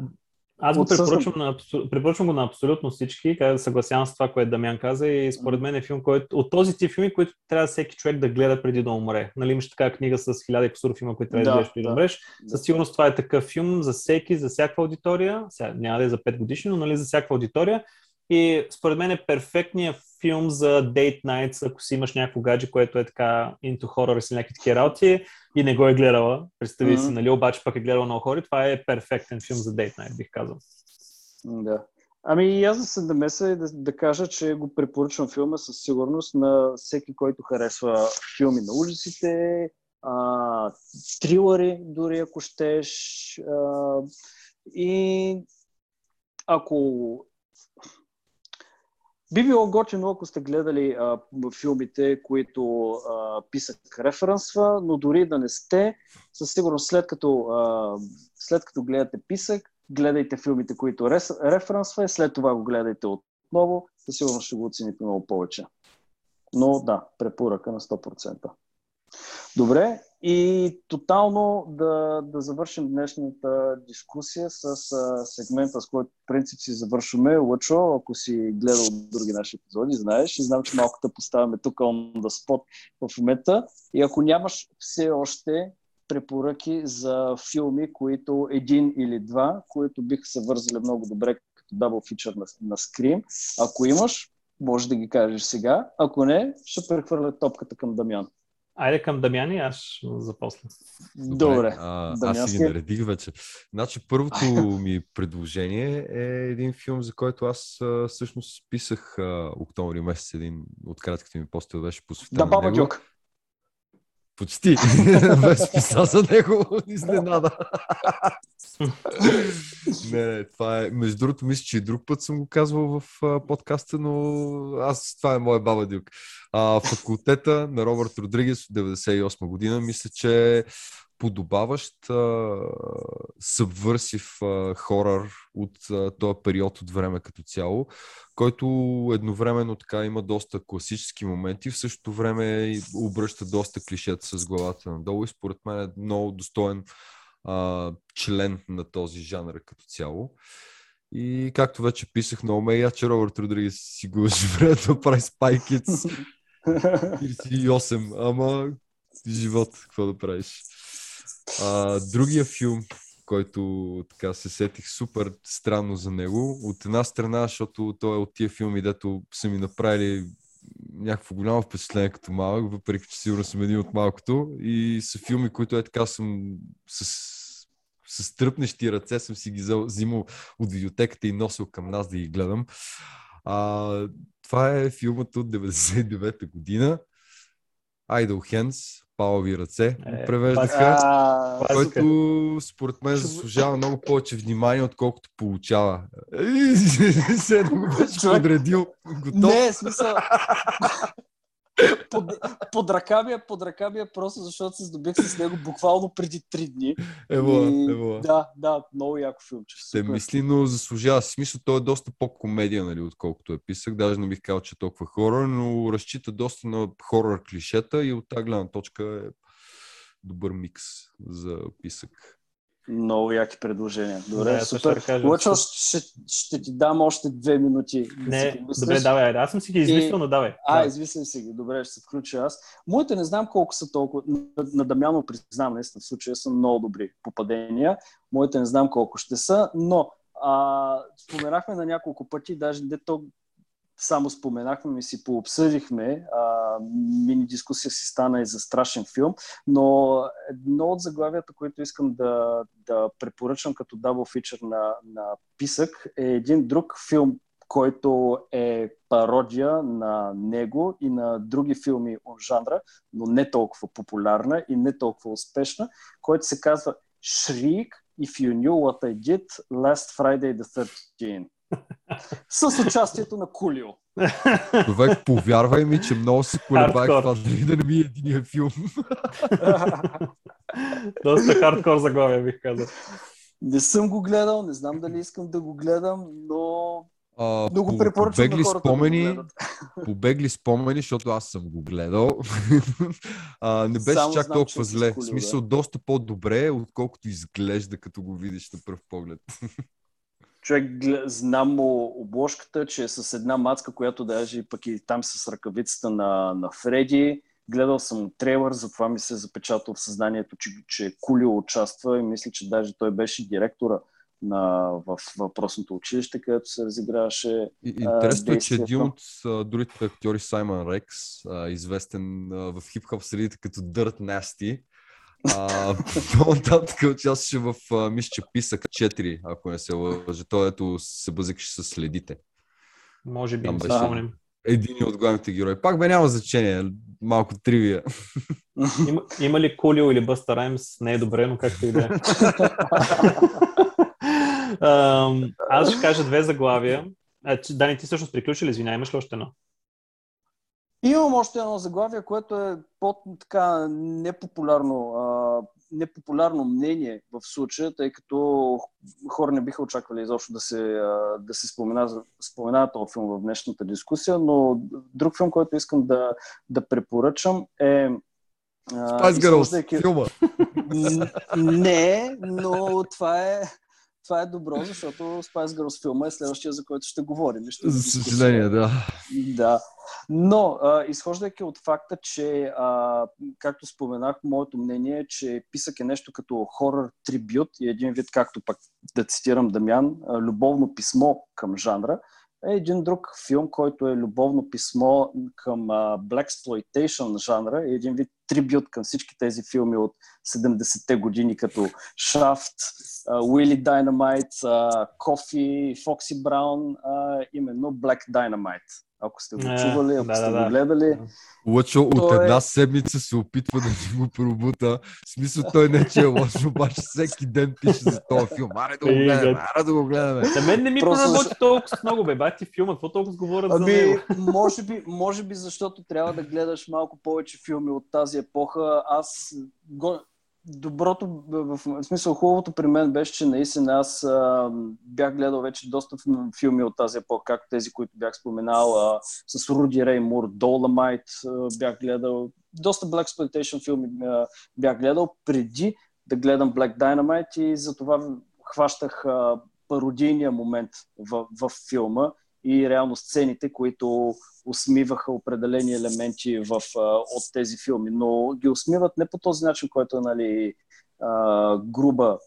D: Аз го
C: Отсъствам.
D: препоръчвам, на, препоръчвам го на абсолютно всички, съгласявам с това, което Дамян каза и според мен е филм, който от този тип филми, които трябва всеки човек да гледа преди да умре. Нали, имаш така книга с хиляда и кусур филма, които трябва да,
C: Да,
D: гледаш преди да, умреш. Със сигурност това е такъв филм за всеки, за всяка аудитория. Сега, няма да е за 5 годишни, но нали, за всяка аудитория. И според мен е перфектният филм за Date Nights, ако си имаш някакво гадже, което е така into horror и си някакви такива работи и не го е гледала. Представи си,
C: Мгм.
D: нали, обаче пък е гледала много хора. Това е перфектен филм за Date Night, бих казал.
C: Да. Ами и аз да се намеса и да, да кажа, че го препоръчвам филма със сигурност на всеки, който харесва филми на ужасите, а, трилъри, дори ако щеш. А, и ако би било готино, ако сте гледали а, филмите, които а, писах референсва, но дори да не сте, със сигурност след като, а, след като гледате писък, гледайте филмите, които рес, референсва и след това го гледайте отново, със сигурност ще го оцените много повече. Но да, препоръка на 100%. Добре, и тотално да, да завършим днешната дискусия с а, сегмента, с който в принцип си завършваме. Лъчо, ако си гледал други наши епизоди, знаеш, и знам, че малко те поставяме тук on the spot в момента. И ако нямаш все още препоръки за филми, които един или два, които биха се вързали много добре като дабл фичър на, на Scream, ако имаш, може да ги кажеш сега. Ако не, ще прехвърля топката към Дамян.
D: Айде към Дамяни, аз за после.
C: Добре.
E: А, аз си ги наредих вече. Значи, първото ми предложение е един филм, за който аз всъщност писах а, октомври месец. Един от кратките ми постове беше посветен
C: Да, Баба
E: него.
C: Дюк.
E: Почти. Без писа за него. Изненада. не, не, това е... Между другото, мисля, че и друг път съм го казвал в а, подкаста, но аз, това е моя баба Дюк. А, факултета на Робърт Родригес от 98 година, мисля, че подобаващ а, събвърсив а, хорър от а, този период от време като цяло, който едновременно така има доста класически моменти, в същото време обръща доста клишета с главата надолу и според мен е много достоен а, член на този жанр като цяло. И както вече писах на Омея, че Робърт Родригес си го време да прави Spy Kids 48, ама живот, какво да правиш. А, другия филм, който така се сетих супер странно за него, от една страна, защото той е от тия филми, дето са ми направили някакво голямо впечатление като малък, въпреки че сигурно съм един от малкото. И са филми, които е така съм с, с тръпнещи ръце съм си ги взимал от видеотеката и носил към нас да ги гледам. А, това е филмът от 99-та година. Idle Hands, Палави ръце,
D: Е,
E: превеждаха,
C: А,
E: който според мен заслужава много повече внимание, отколкото получава. Се го беше подредил. Готов.
C: Не, смисъл. Под, под ръка ми е, под ръка ми е просто защото се здобих с него буквално преди три дни.
E: Ево,
C: И
E: ево.
C: Да, да, много яко филмче.
E: Се
C: супер.
E: мисли, но заслужава. Смисъл, той е доста по-комедия, нали, отколкото е писък. Даже не бих казал, че е толкова хорор, но разчита доста на хорор клишета и от тази гледна точка е добър микс за писък.
C: Много яки предложения. Добре,
D: Да,
C: супер.
D: да кажа.
C: Лъчо, ще, ще ти дам още две минути. Да
D: Не,
C: помислиш.
D: добре, давай. Аз съм си ги измислил,
C: И-
D: но давай.
C: А,
D: давай.
C: извислям си ги. Добре, ще се включа аз. Моите не знам колко са толкова. На, на Дамяно признавам, наистина в случая са много добри попадения. Моите не знам колко ще са, но а, споменахме на няколко пъти, даже не то само споменахме, ми си пообсъдихме. Мини дискусия си стана и за страшен филм, но едно от заглавията, които искам да, да препоръчам като дабл фичър на, на писък е един друг филм, който е пародия на него и на други филми от жанра, но не толкова популярна и не толкова успешна, който се казва Shriek If You Knew What I Did Last Friday the 13 с участието на Кулио.
E: Човек, повярвай ми, че много се колебах това дали да не ми е единия филм.
D: Доста хардкор заглавия, бих казал.
C: Не съм го гледал, не знам дали искам да го гледам, но
E: А,
C: много
E: по-
C: препоръчвам на
E: побегли
C: хората да го
E: спомени,
C: гледат.
E: побегли спомени, защото аз съм го гледал. а, не беше
C: Само
E: чак
C: знам,
E: толкова зле.
C: скулил,
E: В смисъл,
C: да.
E: доста по-добре, отколкото изглежда, като го видиш на пръв поглед.
C: Човек, знам му обложката, че е с една мацка, която даже пък и там с ръкавицата на, на Фреди. Гледал съм трейлър, затова ми се е запечатал в съзнанието, че, че Кулио участва и мисля, че даже той беше директора на, в въпросното училище, където се разиграваше.
E: И, интересно е, че един от а, другите актьори, Саймън Рекс, а, известен а, в хип-хоп средите като Dirt Nasty, а, по-нататък участваше в, а, мисля, че писък 4, ако не се лъжа. Той ето се бъзикаше с следите.
D: Може би,
E: Там беше.
D: спомням.
E: един от главните герои. Пак бе няма значение, малко тривия.
D: Има, има ли Кулио или Бъста Раймс? Не е добре, но както и да е. Аз ще кажа две заглавия. А, Дани, ти всъщност приключи ли? Извинявай, имаш ли още едно?
C: Имам още едно заглавие, което е по така непопулярно, а, непопулярно мнение в случая, тъй като хора не биха очаквали изобщо да се, а, да се спомена, спомена този филм в днешната дискусия, но друг филм, който искам да, да препоръчам е
E: Spice Girls,
C: изхождайки-
E: филма.
C: Не, но това е, това е добро, защото Spice Girls филма е следващия, за който ще говорим. Ще
E: За съжаление, да.
C: Да. Но, а, изхождайки от факта, че, а, както споменах, моето мнение е, че писък е нещо като хорър трибют и един вид, както пък да цитирам Дамян, любовно писмо към жанра, е един друг филм, който е любовно писмо към а, Black Exploitation жанра и един вид трибют към всички тези филми от 70-те години, като Shaft, Уили Dynamite, Кофи, Фокси Браун, именно Black Dynamite. Ако сте го
D: Е,
C: чували, ако
D: да,
C: сте
D: да,
C: го
D: да.
C: гледали.
E: Лъчо от
C: Той е-
E: една седмица се опитва да ни го пробута. В смисъл той не че е лошо, обаче всеки ден пише за този филм. Аре да го гледаме, аре да го гледаме.
D: На мен не ми
C: Просто
D: проработи толкова много, бе. Бати филма, какво толкова говорят за
C: Ами,
D: него?
C: може би, може би, защото трябва да гледаш малко повече филми от тази епоха. Аз го... Доброто, в, смисъл хубавото при мен беше, че наистина аз а, бях гледал вече доста фи- филми от тази епоха, както тези, които бях споменал, а, с Руди Рей Мур, Доломайт бях гледал, доста Black Exploitation филми а, бях гледал преди да гледам Black Dynamite и затова хващах а, пародийния момент в, в филма и реално сцените, които усмиваха определени елементи в, от тези филми, но ги усмиват не по този начин, който е нали, груба,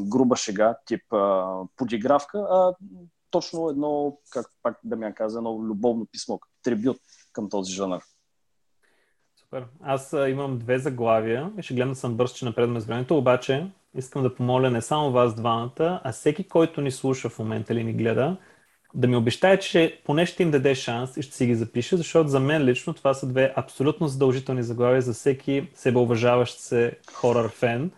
C: груба шега, тип подигравка, а точно едно, как пак да ми каза, едно любовно писмо, като трибют към този жанр.
D: Супер. Аз имам две заглавия и ще гледам да съм бърз, че напредваме с времето, обаче искам да помоля не само вас двамата, а всеки, който ни слуша в момента или ни гледа, да ми обещае, че поне ще им даде шанс и ще си ги запише, защото за мен лично това са две абсолютно задължителни заглавия за всеки себеуважаващ се хорър фен.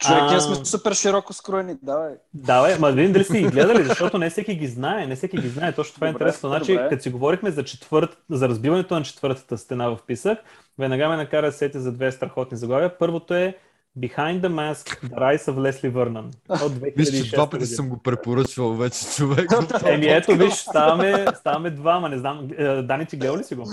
C: Човек, ние сме супер широко скроени, давай.
D: Да, бе, ма да видим дали сте ги гледали, защото не всеки ги знае, не всеки ги знае. Точно това е
C: Добре,
D: интересно. Значи, като си говорихме за, четвърт, за разбиването на четвъртата стена в писък, веднага ме накара да се сетя за две страхотни заглавия. Първото е Behind the Mask, The Rise of Leslie Vernon от 2006
E: Мисля, че два пъти съм го препоръчвал вече човек.
D: Еми ето, виж, ставаме, ставаме двама, не знам. е, Дани, ти гледал ли си го?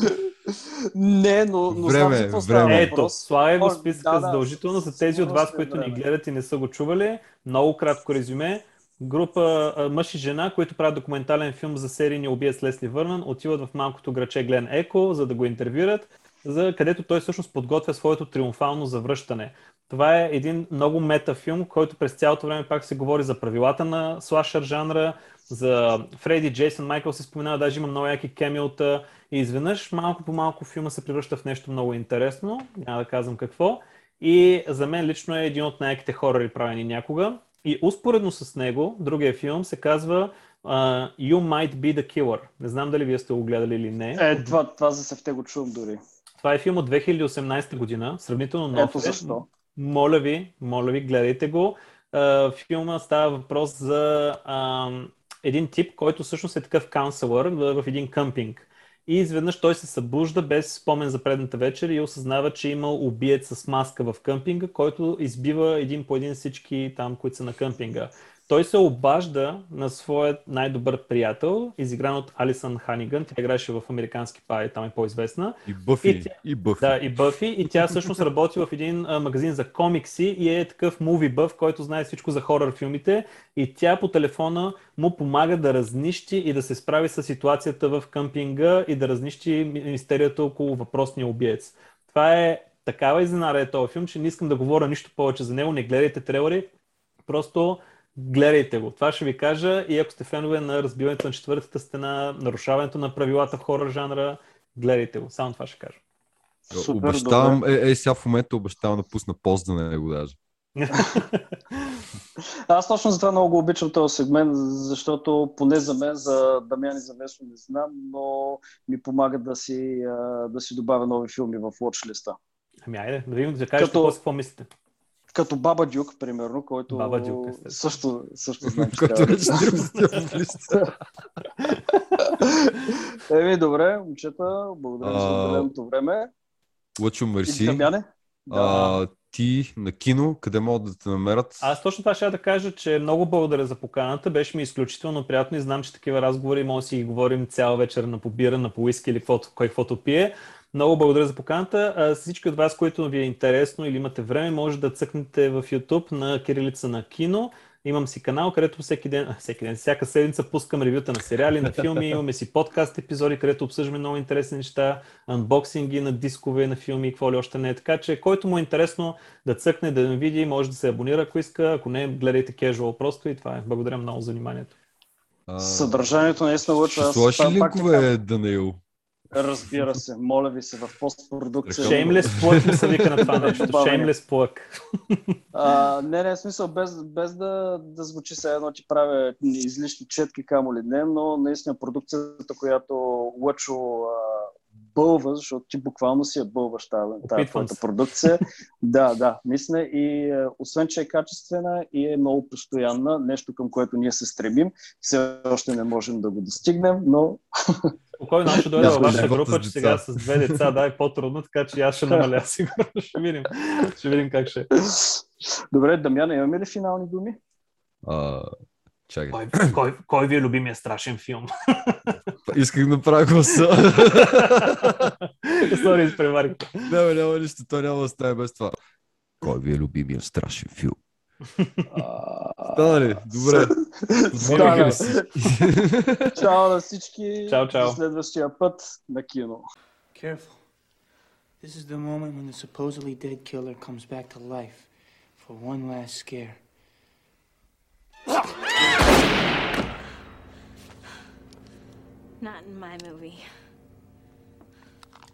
C: Не, но, но знам
E: Време е,
C: какво става
E: време е.
D: Ето, слагай го списъка
C: да, да,
D: задължително за тези от вас, които ни гледат и не са го чували. Много кратко резюме. Група а, мъж и жена, които правят документален филм за серийния убиец Лесли Върнан, отиват в малкото граче Глен Еко, за да го интервюрат, за където той всъщност подготвя своето триумфално завръщане. Това е един много метафилм, който през цялото време пак се говори за правилата на слашър жанра, за Фреди, Джейсън, Майкъл се споменава, даже има много яки кемиота и изведнъж малко по малко филма се превръща в нещо много интересно, няма да казвам какво. И за мен лично е един от най-яките хорори правени някога. И успоредно с него, другия филм се казва uh, You Might Be the Killer. Не знам дали вие сте го гледали или не.
C: Е, това, това за севте го чувам дори.
D: Това е филм от 2018 година, сравнително нов.
C: Ето защо.
D: Моля ви, моля ви, гледайте го. Филма става въпрос за а, един тип, който всъщност е такъв каунселър в, един къмпинг. И изведнъж той се събужда без спомен за предната вечер и осъзнава, че има убиец с маска в къмпинга, който избива един по един всички там, които са на къмпинга. Той се обажда на своят най-добър приятел, изигран от Алисън Ханиган. Тя играеше в Американски пай, там е по-известна.
E: И Бъфи,
D: И тя-
E: и Бъфи.
D: Да, и Бъфи. И тя всъщност работи в един а, магазин за комикси и е такъв муви бъв, който знае всичко за хорър филмите. И тя по телефона му помага да разнищи и да се справи с ситуацията в къмпинга и да разнищи ми- мистерията около въпросния убиец. Това е такава изненада е този филм, че не искам да говоря нищо повече за него. Не гледайте трейлери, просто гледайте го. Това ще ви кажа и ако сте фенове на разбиването на четвъртата стена, нарушаването на правилата в хорър жанра, гледайте го. Само това ще кажа.
C: Супер,
E: обещавам, е, е, сега в момента обещавам да пусна пост за него даже.
C: Аз точно затова много обичам този сегмент, защото поне за мен, за Дамян и за Весо не знам, но ми помага да си, да си добавя нови филми в watch
D: Ами айде, да видим, да кажете
C: Като-
D: какво мислите.
C: Като Баба Дюк, примерно, който
D: Баба Дюк,
C: също, също знам, че
E: Който листа.
C: Еми, добре, момчета, благодаря за отделеното време.
E: Лъчо, мерси.
C: Дамяне?
E: Ти на кино, къде могат да те намерят?
D: Аз точно това ще да кажа, че много благодаря за поканата. Беше ми изключително приятно и знам, че такива разговори може да си ги говорим цяла вечер на побира, на поиски или каквото, кой каквото пие. Много благодаря за поканата. А, всички от вас, които ви е интересно или имате време, може да цъкнете в YouTube на Кирилица на кино. Имам си канал, където всеки ден, всеки ден, всяка седмица пускам ревюта на сериали, на филми, имаме си подкаст епизоди, където обсъждаме много интересни неща, анбоксинги на дискове, на филми и какво ли още не е. Така че, който му е интересно да цъкне, да ме види, може да се абонира, ако иска. Ако не, гледайте casual просто и това е. Благодаря много за вниманието.
C: Съдържанието наистина
E: сложиш
C: това
E: ли линкове, Данаил?
C: Разбира се, моля ви се, в постпродукция.
D: Shameless plug ми се вика на това нещо. Shameless.
C: А, не, не, смисъл, без, без да, да звучи се едно, ти правя излишни четки, камо ли не, но наистина продукцията, която Лъчо бълва, защото ти буквално си я бълваш тази, тази продукция. да, да, наистина и а, освен, че е качествена и е много постоянна, нещо към което ние се стремим, все още не можем да го достигнем, но
D: Спокойно, аз ще дойда във вашата група, че сега с две деца да е по-трудно, така че аз ще намаля сигурно. Ще видим. Ще видим как ще е.
C: Добре, Дамяна, имаме ли финални думи?
E: А, чакай.
D: Кой, кой, кой ви е любимия страшен филм?
E: Исках да направя гласа.
D: Сори, изпреварих.
E: няма, няма нищо, то няма да стане без това. Кой ви е любимия страшен филм? Стана ли? Добре. Подминах ли си?
C: Чао на всички.
D: Чао, чао.
C: До следващия път на кино.
F: Careful. This is the moment when the supposedly dead killer comes back to life for one last scare.
G: Not in my movie.